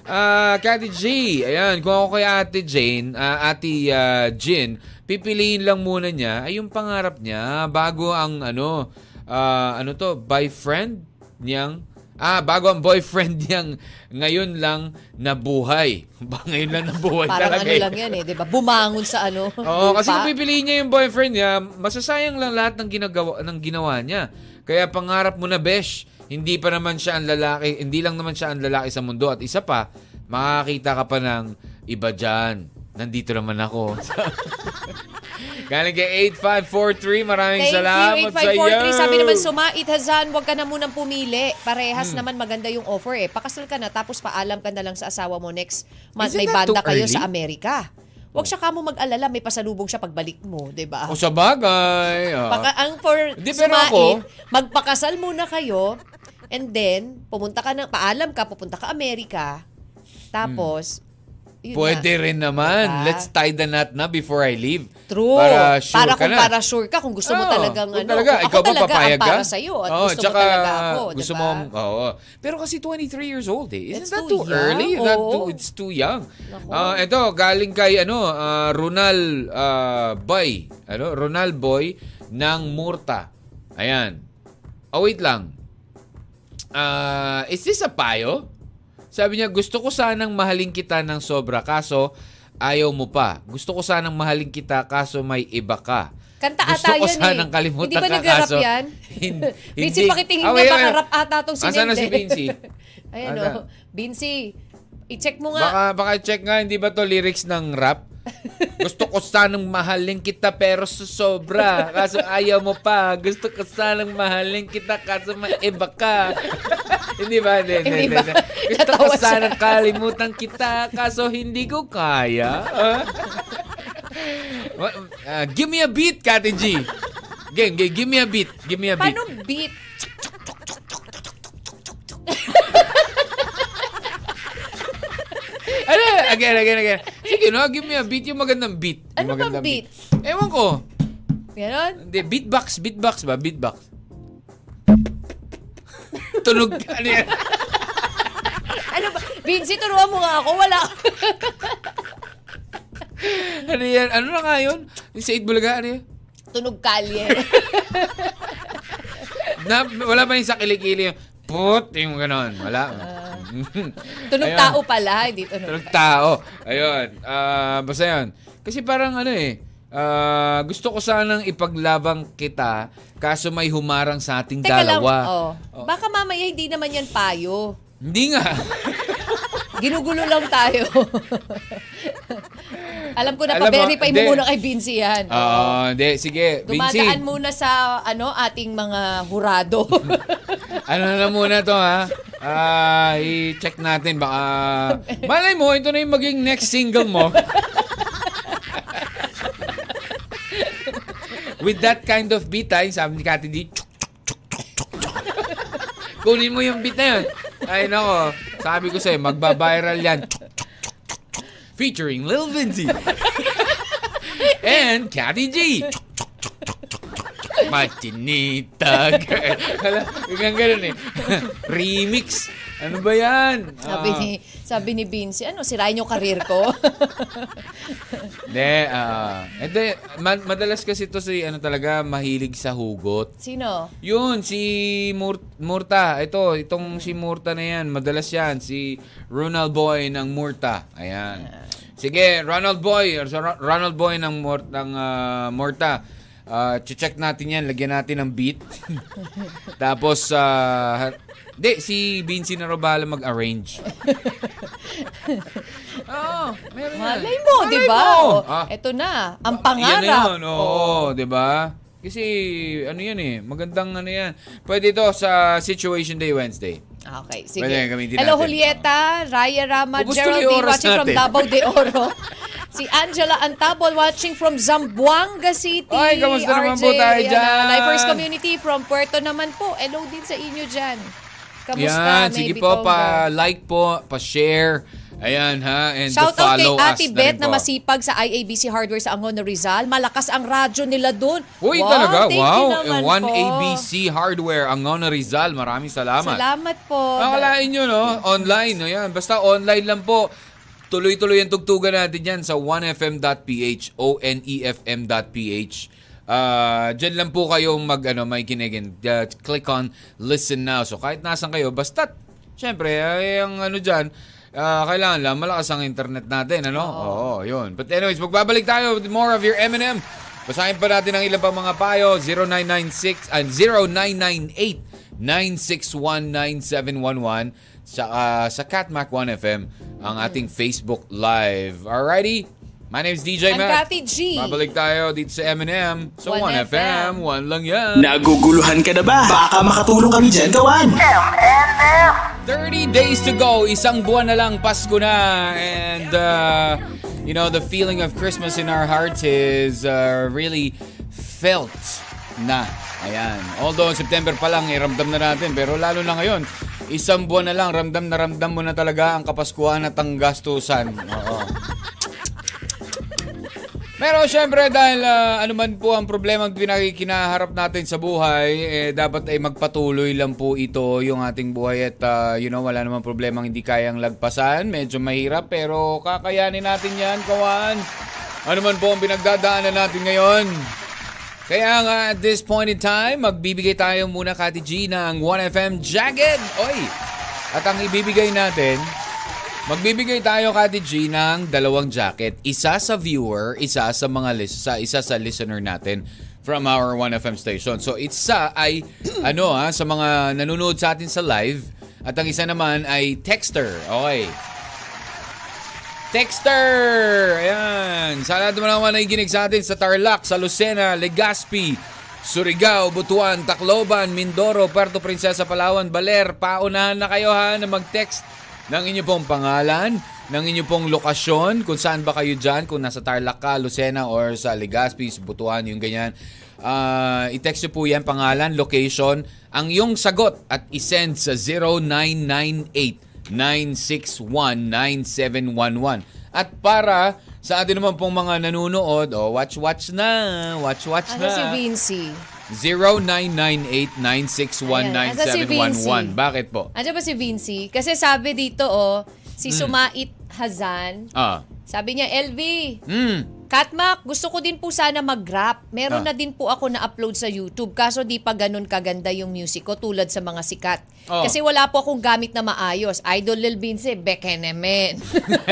Ah, Kati G. Ayan, kung ako kay Ate Jane, ah, Ate ah, Jin, pipiliin lang muna niya ay yung pangarap niya bago ang ano, ah, ano to, boyfriend niyang Ah, bago ang boyfriend niyang ngayon lang nabuhay. Ba ngayon lang nabuhay Parang talaga ano eh. lang yan eh, di ba? Bumangon sa ano. Oo, kasi lupa. kung pipiliin niya yung boyfriend niya, masasayang lang lahat ng ginagawa ng ginawa niya. Kaya pangarap mo na besh, hindi pa naman siya ang lalaki, hindi lang naman siya ang lalaki sa mundo at isa pa, makakita ka pa ng iba diyan. Nandito naman ako. Galing kay 8543, maraming Thank salamat you, sa iyo. 8543. Sabi naman, Sumait Hazan, huwag ka na munang pumili. Parehas Hmm. naman maganda yung offer eh. Pakasal ka na, tapos paalam ka na lang sa asawa mo next month. Isn't may banda kayo early? sa Amerika. Huwag siya kamo mag-alala, may pasalubong siya pagbalik mo, di ba? O sa bagay. ah. Baka ang for Hindi, pero Sumait, ako- magpakasal muna kayo, and then, pumunta ka ng, paalam ka, pupunta ka Amerika, tapos, yun Pwede na. rin naman. Diba? Let's tie the knot na before I leave. True. Para sure para ka kung na. para sure ka, kung gusto mo Oo, talagang ano. talaga, kung ikaw ako ba talaga papayag ka? para sa'yo at Oo, gusto tsaka, mo talaga ako, Gusto diba? mo, oo. Pero kasi 23 years old eh. Isn't It's that too too, early? young, That oo. too, it's too young. Nako. Ah, ito, galing kay ano, ah, Ronald ah, Boy. Ano? Ronald Boy ng Murta. Ayan. Oh, wait lang. Ah, is this a payo? Sabi niya, gusto ko sanang mahalin kita ng sobra, kaso ayaw mo pa. Gusto ko sanang mahalin kita, kaso may iba ka. Kanta Gusto ata ko yan sanang eh. kalimutan Hindi ba ka, nag-rap kaso yan? hin- Vinci, hindi. pakitingin Ah, nga, wait, baka rap ata itong si Asan na si Vinci? Ayan Asan? o. Vinci, i-check mo nga. Baka, baka check nga, hindi ba to lyrics ng rap? Gusto ko sanang mahalin kita pero sobra. Kaso ayaw mo pa. Gusto ko sanang mahalin kita kaso may iba ka. hindi ba? Hindi, hindi, Hindi. Gusto ko sanang kalimutan kita kaso hindi ko kaya. What- ah, give me a beat, Kati G. Game, game, give me a beat. Give me a beat. Paano beat? Ano? Again, again, again. Sige, no? Give me a beat. Yung magandang beat. Yung Ano bang magandang beat? Ewan ko. Ganon? Hindi, beatbox. Beatbox ba? Beatbox. Tunog. Ano yan? Ano ba? Vinci, turuan mo nga ako. Wala. Ano yan? Ano na nga yun? Sa 8 Bulaga, ano yan? Tunog kalye. Na, wala ba yung sa kilikili put, yung ganon. Wala. Tunog Ayun. tao pala, hindi tunog. Tunog tao. Ayun. Ah, basta yun. Kasi parang ano eh, ah, gusto ko sanang ipaglabang kita kaso may humarang sa ating Teka lang, dalawa. oh. Baka mamaya hindi naman yan payo. Hindi nga. Ginugulo lang tayo. Alam ko na, Alam mo, pa-verify mo hindi. muna kay Vinci yan. Oo, hindi. Sige, Vinci. Dumadaan muna sa ano ating mga hurado. Ano na muna to ha? Ah, i-check natin baka malay mo ito na yung maging next single mo. With that kind of beat, ay, sabi ni Kati D, chuk, chuk, chuk, chuk, chuk. Kunin mo yung beat na yun. Ay, nako. Sabi ko sa'yo, magbabiral yan. Chuk, chuk, chuk, chuk. Featuring Lil Vinci. And Kati G. Chuk. Machinita girl. Hala, biglang ganun eh. Remix. Ano ba yan? sabi Ah. ni sabi ni Vinci, ano sirain yung karir ko? Hindi, ah. Hindi, ma- madalas kasi to si ano talaga mahilig sa hugot. Sino? Yun, si Mur- Murta. Ito, itong si Murta na yan. Madalas yan. Si Ronald Boy ng Murta. Ayan. Sige, Ronald Boy. or Ronald Boy ng, Mur- ng ah, Murta. Ah, check natin yan. Lagyan natin ng beat. Tapos, ah, di, si Vinci na raw bahala mag-arrange. Oo, meron yan. Malay mo, Malay di ba? mo. O, Ah, Eto na, ang yan pangarap. na yun, oo, 'di ba? Kasi ano yan eh, magandang ano yan. Pwede ito sa Situation Day Wednesday. Okay, sige. Pwede gamitin Hello, natin. Julieta, Raya Rama, Ubus tuloy Geraldine watching from natin. Davao de Oro. si Angela Antabol watching from Zamboanga City. Ay, kamusta naman po RJ, tayo dyan? ah, Lifers Community from Puerto naman po. Hello din sa inyo dyan. Kamusta? Yan, sige po, pa-like po, pa-share. Ayan ha, and Shout to out kay follow Ate na Beth na masipag sa IABC Hardware sa Angon Rizal. Malakas ang radyo nila doon. Uy, wow, talaga, thank you wow. One po. ABC Hardware, Angona Rizal. Maraming salamat. Salamat po. Akalain nyo, no? Online, no? Yan. Basta online lang po. Tuloy-tuloy ang tugtugan natin yan sa 1fm.ph, E onefm.ph. Ah, diyan lang po kayo mag ano, may kinigin. Uh, click on listen now. So kahit nasan kayo, basta syempre, ay, ang ano diyan, kailangan lang malakas ang internet natin, ano? Oo, yun. But anyways, magbabalik tayo with more of your M&M. Basahin pa natin ang ilang pang mga payo. 0996 and 0998 9619711 sa ah, sa Catmac 1FM ang ating Facebook Live. Alrighty? My name is DJ I'm Mac. Cathy G. Babalik tayo dito sa M&M. Sa 1FM. 1FM, 1 lang yan. Naguguluhan ka na ba? Baka makatulong kami dyan gawan. M&M. 30 days to go. Isang buwan na lang, Pasko na. And, uh, you know, the feeling of Christmas in our hearts is uh, really felt na. Ayan. Although September pa lang, eh, ramdam na natin. Pero lalo na ngayon, isang buwan na lang, ramdam na ramdam mo na talaga ang kapaskuhan at ang gastusan. Oo. Pero syempre dahil ah, ano man po ang problema ang pinakikinaharap natin sa buhay, eh, dapat ay magpatuloy lang po ito yung ating buhay at ah, you know, wala namang problema hindi kayang lagpasan. Medyo mahirap pero kakayanin natin yan, kawan. Ano man po ang pinagdadaanan natin ngayon. Kaya nga at this point in time, magbibigay tayo muna Kati G ng 1FM Jagged. Oy! At ang ibibigay natin, Magbibigay tayo Kati G ng dalawang jacket. Isa sa viewer, isa sa mga lis- sa isa sa listener natin from our 1FM station. So isa ay ano ha sa mga nanonood sa atin sa live at ang isa naman ay texter. Okay. Texter! Ayan. Sa lahat naman naman nakikinig sa atin sa Tarlac, sa Lucena, Legazpi, Surigao, Butuan, Tacloban, Mindoro, Puerto Princesa, Palawan, Baler. Paunahan na kayo ha na mag-text ng inyo pong pangalan, ng inyo pong lokasyon, kung saan ba kayo dyan, kung nasa Tarlac ka, Lucena, or sa Legazpi, Butuan, yung ganyan. Ah, i-text nyo po yan, pangalan, location, ang iyong sagot at isend sa 0998 961-9711. At para sa atin naman pong mga nanonood, oh, watch-watch na, watch-watch Ano na. si Vinci? 0998-961-9711. Bakit po? Ano ba si Vinci? Kasi sabi dito, oh, si Hmm. Sumait Hazan, Ah. sabi niya, LV, Mm. Katmak, gusto ko din po sana mag-rap. Meron Ah. na din po ako na-upload sa YouTube. Kaso di pa ganun kaganda yung music ko tulad sa mga sikat. Oh. Kasi wala po akong gamit na maayos. Idol Lil Vince, bekenemen.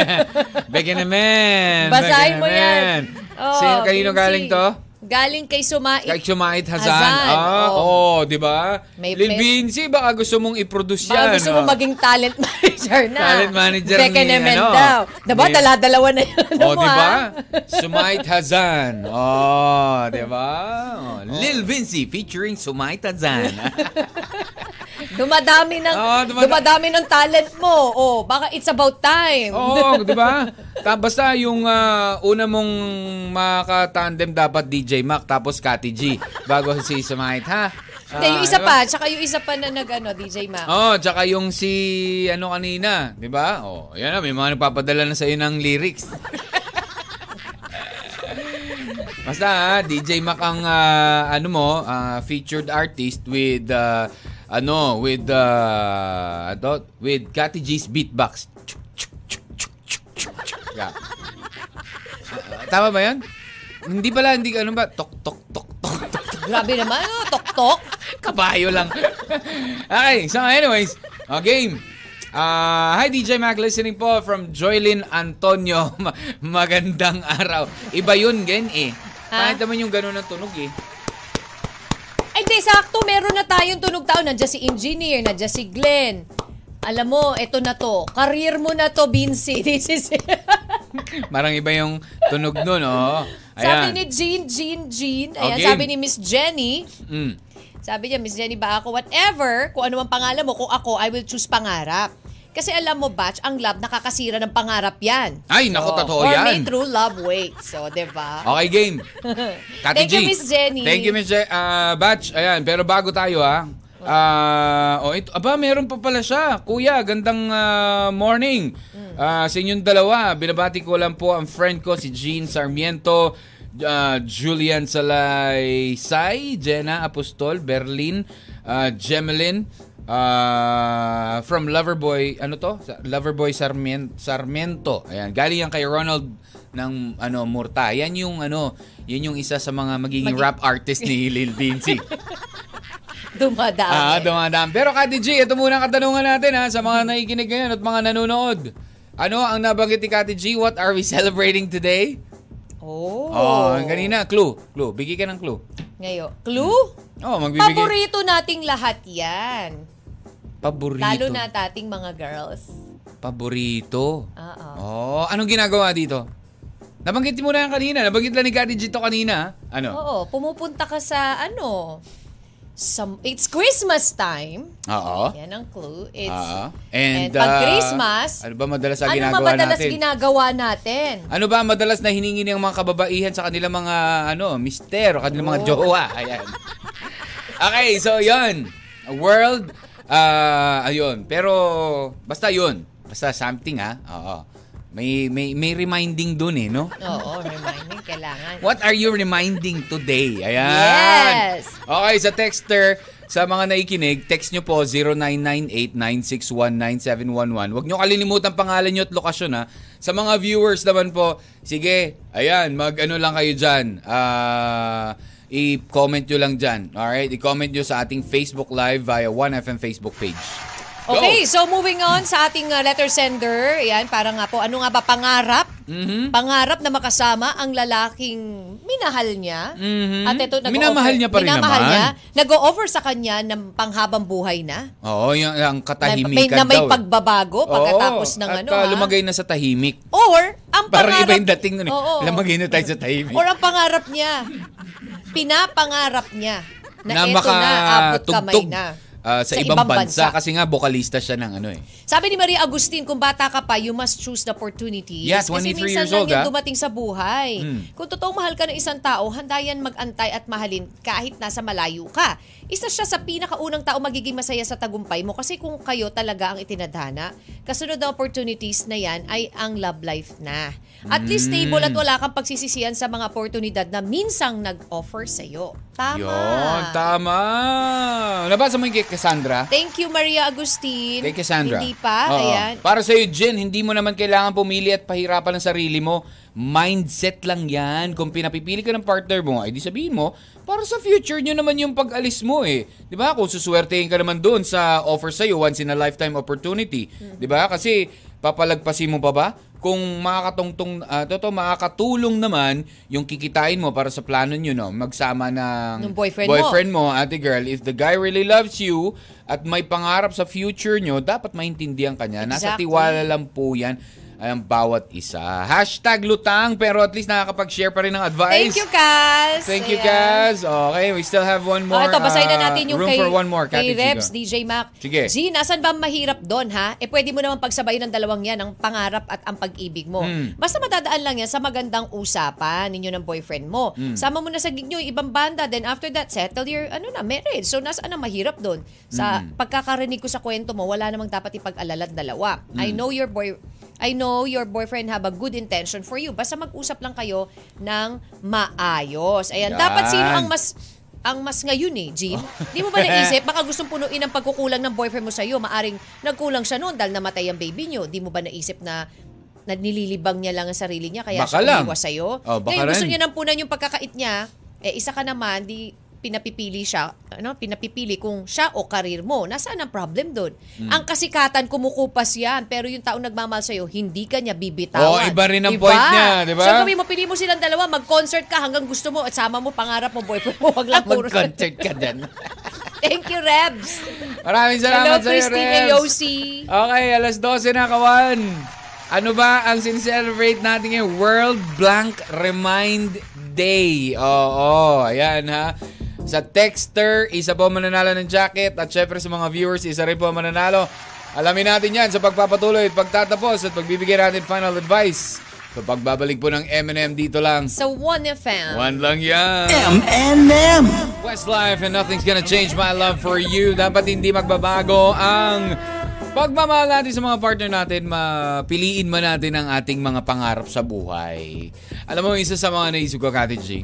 Beke naman. Basahin beke mo yan. Oh, Sino, kanino Vinci. galing to? Galing kay Sumait. Kay Chumait Hazan. Hazan, Ah, oh. oh, di ba? Lil Vinci, baka gusto mong i-produce yan. Baka gusto mo oh. maging talent manager na. Talent manager ni, Bekenemen ano, daw. Diba? ni- Dala-dalawa na yun. Oh, di ba? ah. Sumait Hazan. Oh, di ba? Oh, Lil Vinci featuring Sumait Hazan. Dumadami ng, Oo, dumada- dumadami ng talent mo. Oh, baka it's about time. Oo, di ba? Ta- Basta yung ah, una mong makatandem dapat DJ Mac tapos Kati G bago si Sumait, ha? Hindi, yung Ah, isa pa, tsaka yung isa pa na nag, ano, DJ Mac. Oh, tsaka yung si ano kanina, 'di ba? Oh, yan na, may mga nagpapadala na sa iyo ng lyrics. Basta ha, DJ Mac ang ah, ano mo, ah, featured artist with ah, ano, with uh, ano, with Cathy G's beatbox. Yeah. Ah, tama ba 'yan? Hindi pala, hindi ano ba? Tok tok tok tok tok. Grabe naman, oh, tok-tok. Kabayo lang. okay, so anyways, uh, game. Ah, hi DJ Mac, listening po from Joylyn Antonio. Ma- magandang araw. Iba yun, gen eh. Ha? Kahit naman yung gano'n ng tunog eh. Ay, di, sakto, meron na tayong tunog tao. Nandiyan si Engineer, nandiyan si Glenn. Alam mo, eto na to. Career mo na to, Vinci. This is Marang iba yung tunog nun, oh. Sabi Ayan. ni Jean, Jean, Jean. Ayan, Okay. sabi ni Miss Jenny. Mm. Sabi niya, Miss Jenny ba ako? Whatever, kung ano man pangalan mo, kung ako, I will choose pangarap. Kasi alam mo, Batch, ang love nakakasira ng pangarap yan. Ay, naku, totoo For yan. me, true love waits. So, di ba? Okay, game. Kati Thank you, G. Miss Jenny. Thank you, Miss Je- ah, Batch. Ayan, pero bago tayo ha. Ah, oh, ito, aba, meron pa pala siya. Kuya, gandang ah, morning. Mm. Ah, sa inyong dalawa, binabati ko lang po ang friend ko, si Jean Sarmiento, ah, Julian Salaysay, Jenna Apostol, Berlin, ah, Gemelin, ah, from Loverboy, ano to? Loverboy Sarmien- Sarmiento. Ayan, galing yan kay Ronald ng ano Murta. Yan yung ano, yun yung isa sa mga magiging Magi- rap artist ni Lil Vinci. Dumadami. Ah, dumadaan. Pero Kati G, ito muna ang katanungan natin ha, sa mga nakikinig ngayon at mga nanonood. Ano ang nabanggit ni Kati G? What are we celebrating today? Oh. Oh, kanina, clue. Clue. Bigay ka ng clue. Ngayon. Clue? Oh, magbibigay. Paborito nating lahat yan. Paborito. Lalo na tating mga girls. Paborito. Oo. Oh, anong ginagawa dito? Nabanggit mo na yan kanina. Nabanggit lang ni Kati Gito kanina. Ano? Oo, pumupunta ka sa ano, some, it's Christmas time. Oo. Yan ang clue. It's, Oo. and, And, pag ah, Christmas, ano ba madalas na ano ginagawa madalas natin? ginagawa natin? Ano ba ang madalas na hiningi ng mga kababaihan sa kanilang mga ano, mister, o kanilang mga jowa? Ayan. Okay, so 'yon. World ah ayun. Pero basta 'yun. Basta something ha. Oo. May may may reminding dun eh, no? Oo, reminding, kailangan. What are you reminding today? Ayan. Yes. Okay, sa texter, sa mga naikinig, text nyo po 0998-961-9711. Huwag nyo kalilimutan pangalan nyo at lokasyon ha. Sa mga viewers naman po, sige, ayan, mag ano lang kayo dyan. Ah... i-comment nyo lang dyan. Alright? I-comment nyo sa ating Facebook Live via 1FM Facebook page. Go! Okay, so moving on sa ating uh, letter sender. Yan, para nga po, ano nga ba pangarap? Mhm. Pangarap na makasama ang lalaking minahal niya. Mhm. At ito, nag-o-offer- Minamahal niya pa rin minamahal naman. Niya, nag-o-offer sa kanya ng panghabang buhay na. Oo, yung, yung Na, katahimikan may, na may daw. eh. pagbabago pagkatapos Oo, ng at, ano. ah, ha? lumagay na sa tahimik. Or, ang Parang pangarap... iba yung dating nun eh. Oo. Lumagay na tayo sa tahimik. Or ang pangarap niya, pinapangarap niya na, na eto na, abot kamay na. ah, sa, ibang, bansa. Kasi nga, vokalista siya ng ano eh. Sabi ni Maria Agustin, kung bata ka pa, you must choose the opportunities. Yeah, Kasi 23 minsan years lang old, yan ah. dumating sa buhay. Hmm. Kung totoong mahal ka ng isang tao, handa yan mag-antay at mahalin kahit nasa malayo ka. Isa siya sa pinakaunang tao magiging masaya sa tagumpay mo kasi kung kayo talaga ang itinadhana, kasunod na opportunities na yan ay ang love life na. At least Hmm. stable at wala kang pagsisisihan sa mga oportunidad na minsang nag-offer sa'yo. Tama. Yun, tama. Nabasa mo yung kay Cassandra? Thank you, Maria Agustin. Kay Cassandra. Hindi pa, Oo. ayan. Para sa'yo, Jen, hindi mo naman kailangan pumili at pahirapan ang sarili mo. Mindset lang yan. Kung pinapipili ka ng partner mo, ay di sabihin mo, para sa future nyo naman yung pag-alis mo eh. Di ba? Kung suswertein ka naman doon sa offer sa'yo, once in a lifetime opportunity. Di ba? Kasi papalagpasin mo pa ba? Kung makakatungtong, uh, totoo, makakatulong naman yung kikitain mo para sa plano nyo, no? Magsama ng Nung boyfriend mo. boyfriend mo, ate girl, if the guy really loves you at may pangarap sa future nyo, dapat maintindihan ka niya. Nasa Exactly. tiwala lang po yan ang bawat isa. Hashtag lutang, pero at least nakakapag-share pa rin ng advice. Thank you, Kaz. Thank you, Ayan. Kaz. Okay, we still have one more. Oh, ito, basahin na uh, natin yung room kay, for one more. kay Kati Chico. DJ Mac. Sige. G, nasan ba mahirap doon, ha? Eh, pwede mo naman pagsabayin ng dalawang yan, ang pangarap at ang pag-ibig mo. Hmm. Basta madadaan lang yan sa magandang usapan ninyo ng boyfriend mo. Hmm. Sama mo na sa gig nyo, ibang banda, then after that, settle your, ano na, marriage. So, nasaan ang mahirap doon? Sa Hmm. pagkakarinig ko sa kwento mo, wala namang dapat ipag-alala dalawa. I Hmm. know your boy, I know your boyfriend have a good intention for you. Basta mag-usap lang kayo ng maayos. Ayan, Yan. dapat sino ang mas ang mas ngayon eh, Jean. Di mo ba naisip, baka gustong punuin ang pagkukulang ng boyfriend mo sa'yo. Maaring nagkulang siya noon dahil namatay ang baby niyo. Di mo ba naisip na na nililibang niya lang ang sarili niya kaya Baka siya umiwas sa'yo? Oh, Ngayon, gusto niya nang punan yung pagkakait niya, eh isa ka naman, di pinapipili siya, ano, pinapipili kung siya o karir mo. Nasaan ang problem doon? Hmm. Ang kasikatan, kumukupas yan. Pero yung taong nagmamahal sa'yo, hindi ka niya bibitawan. Oo, iba rin ang point niya, di ba? So gawin mo, pili mo silang dalawa, mag-concert ka hanggang gusto mo at sama mo, pangarap mo, boyfriend mo, wag lang puro. Mag-concert ka din. Thank you, Rebs. Maraming Hello, salamat sa iyo, Christine Rebs. AOC. Okay, alas 12 na kawan. Ano ba ang sincelebrate natin ngayon? World Blank Remind Day. Oo, ayan ha. Sa texter, isa po mananalo ng jacket at syempre sa mga viewers, isa rin po mananalo. Alamin natin yan sa pagpapatuloy at pagtatapos at pagbibigay natin final advice. So pagbabalik po ng M&M dito lang. Sa 1FM. One lang yan. M&M. Westlife and nothing's gonna change my love for you. Dapat hindi magbabago ang pagmamahal natin sa mga partner natin. Mapiliin man natin ang ating mga pangarap sa buhay. Alam mo, isa sa mga naisip ko, Kati G,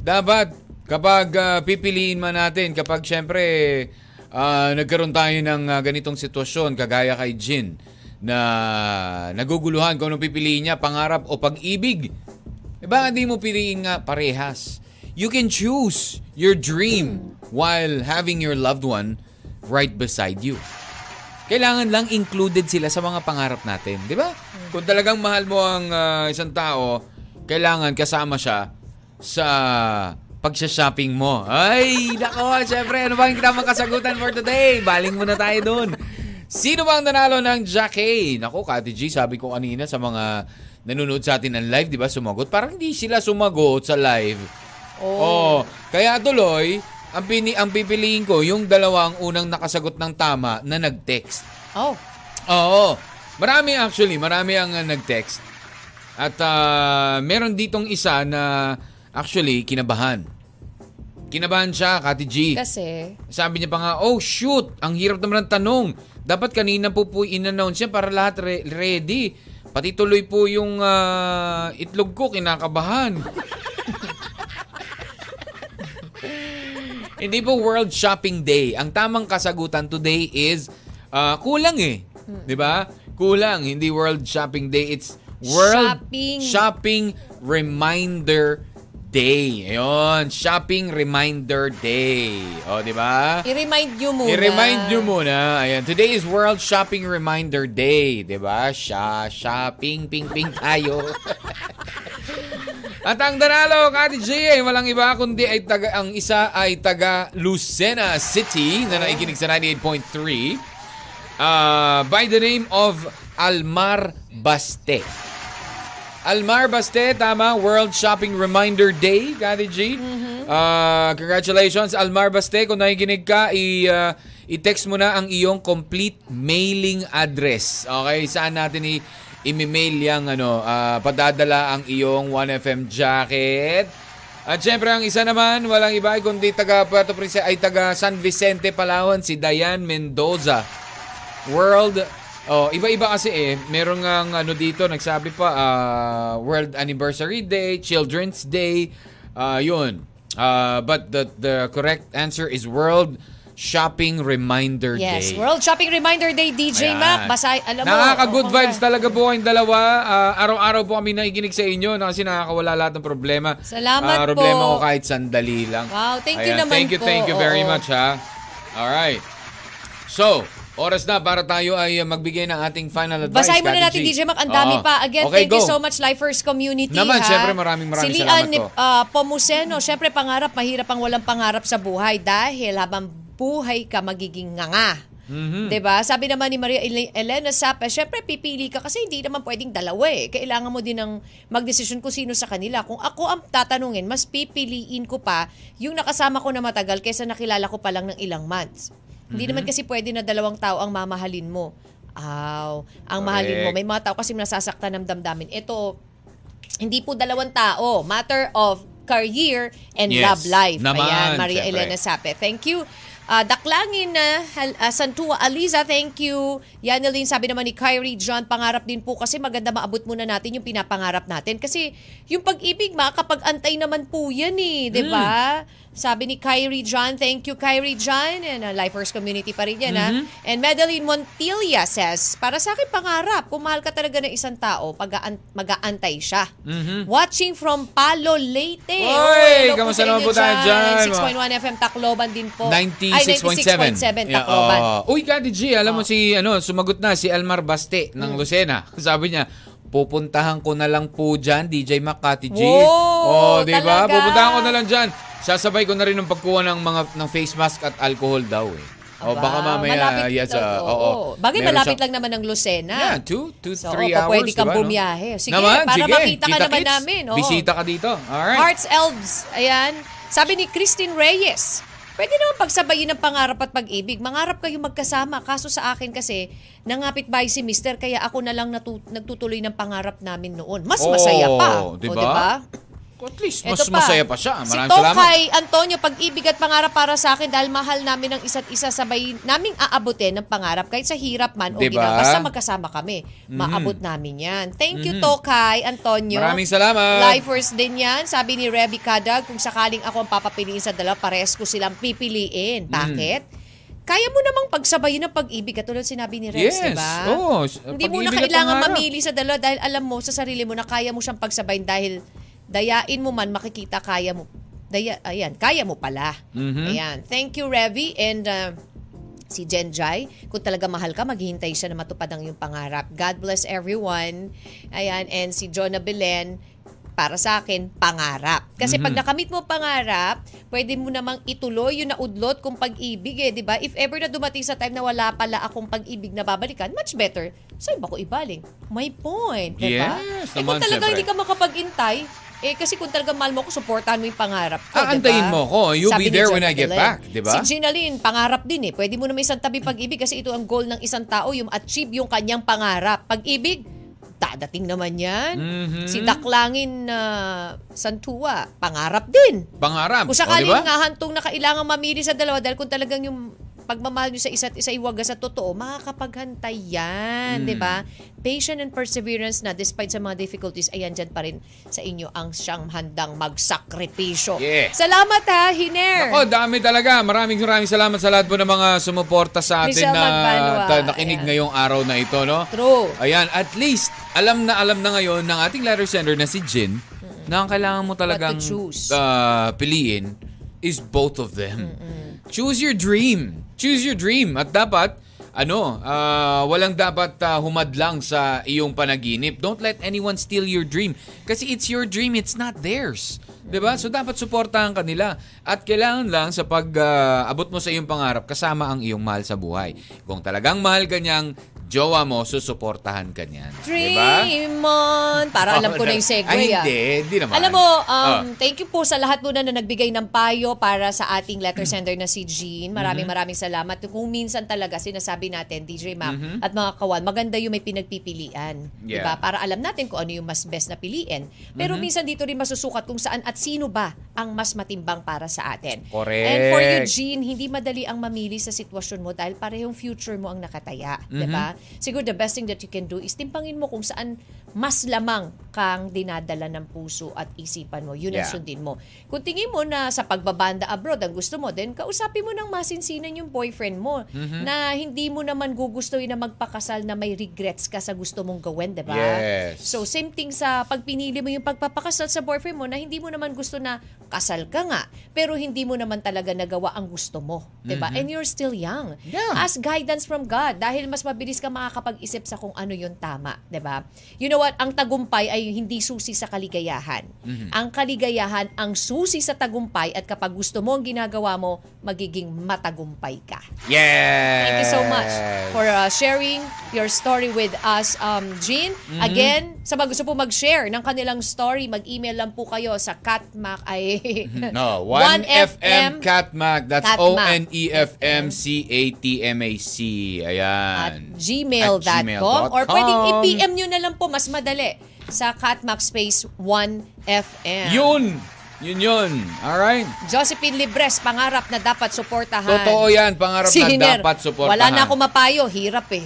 dapat kapag ah, pipiliin man natin, kapag syempre ah, nagkaroon tayo ng ah, ganitong sitwasyon, kagaya kay Jin, na naguguluhan kung anong pipiliin niya, pangarap o pag-ibig. Eh bakit di mo piliin nga parehas? You can choose your dream while having your loved one right beside you. Kailangan lang included sila sa mga pangarap natin, di ba? Kung talagang mahal mo ang ah, isang tao, kailangan kasama siya sa pagsha-shopping mo. Ay, nako, syempre, ano ba ang tamang kasagutan for today? Baling muna tayo doon. Sino bang nanalo ng Jackie? Nako, Kati G, sabi ko kanina sa mga nanonood sa atin ng live, di ba, sumagot. Parang hindi sila sumagot sa live. Oh. Kaya tuloy, ang, pini, ang pipiliin ko, yung dalawang unang nakasagot ng tama na nag-text. Oh. Oo. Marami actually, marami ang uh, nag-text. At ah, meron ditong isa na actually kinabahan. Kinabahan siya, Kati G. Kasi, Sabi niya pa nga, oh shoot, ang hirap naman ng tanong. Dapat kanina po po in-announce yan para lahat re- ready. Pati tuloy po yung ah, itlog ko, kinakabahan. Hindi po World Shopping Day. Ang tamang kasagutan today is ah, kulang eh. 'Di ba? Kulang, hindi World Shopping Day. It's World Shopping. Shopping Reminder Day. Ayun, Shopping Reminder Day. O, 'di ba? i-remind nyo muna. I-remind nyo muna. Ayan, today is World Shopping Reminder Day, 'di ba? Sha shopping ping ping tayo. At ang danalo, Kati G, ay walang iba kundi ay taga, ang isa ay taga Lucena City na naikinig sa 98.3 uh, by the name of Almar Baste. Almar Baste, tama, World Shopping Reminder Day, Kati G. Uh, congratulations, Almar Baste. Kung nakikinig ka, i, uh, i-text mo na ang iyong complete mailing address. Okay, saan natin i- i-mail yung ano, ah, padadala ang iyong 1FM jacket. At syempre, ang isa naman, walang iba kundi taga Puerto Princesa ay taga San Vicente, Palawan, si Diane Mendoza. World Oh, iba-iba kasi eh. Meron nga ano dito, nagsabi pa ah, World Anniversary Day, Children's Day, ah, 'yun. Ah, but the the correct answer is World Shopping Reminder Yes, Day. World Shopping Reminder Day, DJ Ayan. Mac. Basa, alam mo. Nakaka-good oo, vibes talaga po kayong dalawa. Ah, araw-araw po kami nakikinig sa inyo na kasi nakakawala lahat ng problema. Salamat Ah, problema po. ko kahit sandali lang. Wow, thank you naman Thank you, po. thank you very Oo. much ha. Alright. So, oras na para tayo ay magbigay ng ating final advice. Basahin muna natin. DJ Mac. Ang dami Oo. pa. Again, Okay, thank you go. so much, Lifers Community. Naman, ha? syempre, maraming maraming si Lian salamat po. uh, Pomuseno, syempre, pangarap, mahirap ang walang pangarap sa buhay dahil habang buhay ka, magiging nganga. Mhm. 'Di ba? Sabi naman ni Maria Ele- Elena Sape, syempre pipili ka kasi hindi naman pwedeng dalawa eh. Kailangan mo din ng magdesisyon kung sino sa kanila. Kung ako ang tatanungin, mas pipiliin ko pa yung nakasama ko na matagal kaysa nakilala ko pa lang ng ilang months. Hindi Mhm. naman kasi pwede na dalawang tao ang mamahalin mo. Aw, ang mahalin mo. Correct. May mga tao kasi nasasaktan ng damdamin. Ito, hindi po dalawang tao. Matter of career and Yes. love life. Naman, Ayan, Maria syempre. Elena Sape. Thank you. Ah, Daklangin na uh, Santua Aliza, thank you. Yanelin, sabi naman ni Kyrie John, pangarap din po kasi maganda maabot muna natin yung pinapangarap natin. Kasi yung pag-ibig, makakapag-antay naman po yan eh, di ba? Sabi ni Kyrie John, thank you Kyrie John. And uh, Lifers Community pa rin yan ha. And Madeline Montilla says, para sa akin pangarap, kung mahal ka talaga ng isang tao, mag-aantay siya. Watching from Palo Leyte. Oy, kamusta naman po tayo dyan? 6.1 FM Tacloban din po. Ay, 96.7. 96.7 Yeah, Tacloban. oo. Uy, Kati G, alam mo si, ano, sumagot na si Almar Baste ng Lucena. Sabi niya, pupuntahan ko na lang po dyan, DJ Mac, Kati G. Oh, di ba? Pupuntahan ko na lang dyan. Sasabay ko na rin ng pagkuha ng mga ng face mask at alcohol daw eh. O baka mamaya, malapit yes, ah, oo. oo. Bagay, Meron malapit siyang- lang naman ng Lucena. Yeah, two, two, So, three opo, hours. pwede kang diba, no? bumiyahe. Sige, Naman, para sige. makita ka naman Kita-kits. namin, oo. Bisita ka dito. Alright. Hearts Elves. Ayan. Sabi ni Christine Reyes, pwede naman pagsabayin ng pangarap at pag-ibig. Mangarap kayo magkasama. Kaso sa akin kasi, nangapit bahay si Mister, kaya ako na lang natu- nagtutuloy ng pangarap namin noon. Mas masaya pa. Oh, O, diba? At least, mas masaya pa siya. Si Maraming salamat. Tokay Antonio, pag-ibig at pangarap para sa akin dahil mahal namin ang isa't isa sabay naming aabutin ng pangarap kahit sa hirap man o Diba? ginawa. Basta magkasama kami, maabot namin yan. Thank you, Tokay Antonio. Maraming salamat. Lifers din yan. Sabi ni Rebby Kadag, kung sakaling ako ang papapiliin sa dalawa, pares ko silang pipiliin. Mhm. Bakit? Kaya mo namang pagsabayin ng pag-ibig katulad sinabi ni Rex, Yes. di ba? Oo, Hindi mo na kailangan mamili sa dalawa dahil alam mo sa sarili mo na kaya mo siyang pagsabayin dahil dayain mo man makikita kaya mo. Daya, ayan, kaya mo pala. Mhm. Ayan. Thank you, Revi. And uh, si Jenjai, kung talaga mahal ka, maghihintay siya na matupad ang iyong pangarap. God bless everyone. Ayan. And si Jonah Belen, para sa akin, pangarap. Kasi Mhm. pag nakamit mo pangarap, pwede mo namang ituloy yung naudlot kung pag-ibig eh, di ba? If ever na dumating sa time na wala pala akong pag-ibig na babalikan, much better, saan ba ko ibaling? May point, di ba? Yes, eh kung talaga hindi ka makapag-intay, eh kasi kung talaga mahal mo ko, supportahan mo yung pangarap ko, Aantayin ba? mo ko. You'll Sabi be there when I get back, di ba? Si Ginaline, pangarap din eh. Pwede mo naman isang tabi pag-ibig kasi ito ang goal ng isang tao, yung achieve yung kanyang pangarap. Pag-ibig, dadating naman yan. Mhm. Si Daklangin na Santua, pangarap din. Pangarap. Kung sakaling di ba? nga hantong na kailangan mamili sa dalawa dahil kung talagang yung pagmamahal nyo sa isa't isa iwagas sa totoo, makakapaghantay yan, Mm. di ba? Patient and perseverance na despite sa mga difficulties, ayan dyan pa rin sa inyo ang siyang handang magsakripisyo. Yeah. Salamat ha, Hiner! Ako, dami talaga. Maraming maraming salamat sa lahat po ng mga sumuporta sa atin Michelle na ta- nakinig Ayan. ngayong araw na ito, no? True. Ayan, at least, alam na alam na ngayon ng ating letter sender na si Jin na ang kailangan mo talagang ah, piliin is both of them. Choose your dream. Choose your dream. At dapat, ano, ah, walang dapat ah, humadlang sa iyong panaginip. Don't let anyone steal your dream. Kasi it's your dream, it's not theirs. ba? So dapat suportahan ka nila. At kailangan lang sa pag-abot mo sa iyong pangarap kasama ang iyong mahal sa buhay. Kung talagang mahal ka niyang jowa mo, susuportahan ka niyan. 'Di ba? Dream on! Para alam ko na yung segue Ay, ah. hindi. Hindi naman. Alam mo, um, Ah. thank you po sa lahat muna na nagbigay ng payo para sa ating letter sender na si Jean. Maraming Mm-hmm. maraming salamat. Kung minsan talaga sinasabi natin, DJ Mac Mhm. at mga kawan, maganda yung may pinagpipilian. Yeah. Diba? Para alam natin kung ano yung mas best na piliin. Pero Mhm. minsan dito rin masusukat kung saan at sino ba ang mas matimbang para sa atin. Correct. And for you, Jean, hindi madali ang mamili sa sitwasyon mo dahil parehong future mo ang nakataya. Mhm. Diba? Siguro the best thing that you can do is timpangin mo kung saan mas lamang kang dinadala ng puso at isipan mo. Yun ang Yeah. sundin mo. Kung tingin mo na sa pagbabanda abroad ang gusto mo, then kausapin mo ng masinsinan yung boyfriend mo Mhm. na hindi mo naman gugustuhin na magpakasal na may regrets ka sa gusto mong gawin, diba? Yes. So, same thing sa pagpinili mo yung pagpapakasal sa boyfriend mo na hindi mo naman gusto na kasal ka nga, pero hindi mo naman talaga nagawa ang gusto mo. 'di ba? Mhm. And you're still young. Yeah. Ask guidance from God dahil mas mabilis ka makakapag-isip sa kung ano yung tama. 'di ba? You know what? Ang tagumpay ay hindi susi sa kaligayahan. Mhm. Ang kaligayahan ang susi sa tagumpay at kapag gusto mo ang ginagawa mo, magiging matagumpay ka. Yes. Thank you so much for uh, sharing your story with us, um, Jean. Mm-hmm. Again, sa mga gusto po mag-share ng kanilang story, mag-email lang po kayo sa catmac ay No, 1FM Catmac. That's Catmac. O-N-E-F-M-C-A-T-M-A-C. at Ayan. At gmail.com. or pwedeng i-PM nyo na lang po, mas madali, sa Catmac Space 1FM. Yun! Yun yun. Alright? Josephine Libres, pangarap na dapat suportahan. Totoo yan. Pangarap Si na Hiner, dapat suportahan. Wala na ako mapayo, hirap eh.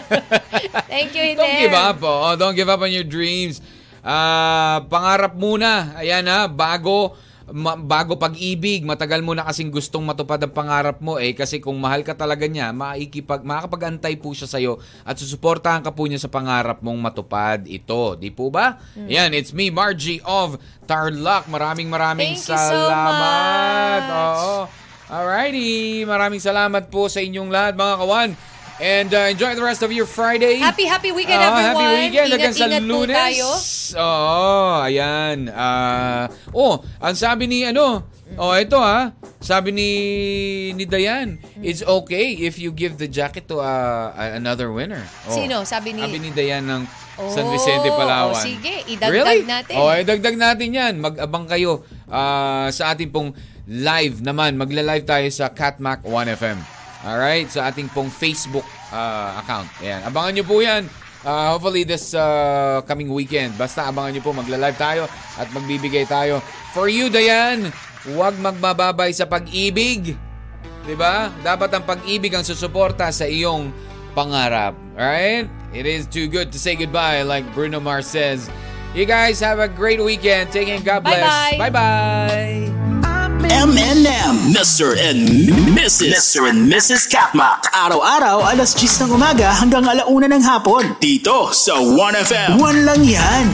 Thank you, Hiner. Don't give up. Oh. Don't give up on your dreams. Ah, pangarap muna. Ayan ha, bago ma- bago pag-ibig, matagal mo na kasing gustong matupad ang pangarap mo eh kasi kung mahal ka talaga niya, maikipag makakapag-antay po siya sa iyo at susuportahan ka po niya sa pangarap mong matupad ito. Di po ba? Mm. Yan, it's me Margie of Tarlac. Maraming maraming Thank you so salamat. much. Oo. Alrighty, maraming salamat po sa inyong lahat mga kawan. And uh, enjoy the rest of your Friday. Happy, happy weekend, Ah, everyone. Happy weekend hanggang sa lunes. tayo. Oo, ayan. Ah, oh, ang sabi ni ano, oh, ito ha. Sabi ni ni Dayan, it's okay if you give the jacket to uh, another winner. Oh. Sino? Sabi ni- Sabi ni Dayan ng San Oh, Vicente, Palawan. oh, sige, idagdag really? natin. Oh, idagdag natin yan. Mag-abang kayo ah, sa ating pong live naman. Magla-live tayo sa Catmac 1FM. Alright? Sa ating pong Facebook ah, account. Ayan. Abangan nyo po yan. Ah, hopefully this ah, coming weekend. Basta abangan nyo po. Magla-live tayo at magbibigay tayo. For you, Dayan, huwag magmababay sa pag-ibig. ba? Dapat ang pag-ibig ang susuporta sa iyong pangarap. Alright? It is too good to say goodbye like Bruno Mars says. You guys have a great weekend. Take care. God bless. Bye-bye. Bye-bye. M&M. Mr. and Mrs. Mr. and Mrs. Katmak. Araw-araw, alas 10 ng umaga hanggang alauna ng hapon. Dito sa 1FM. One lang yan.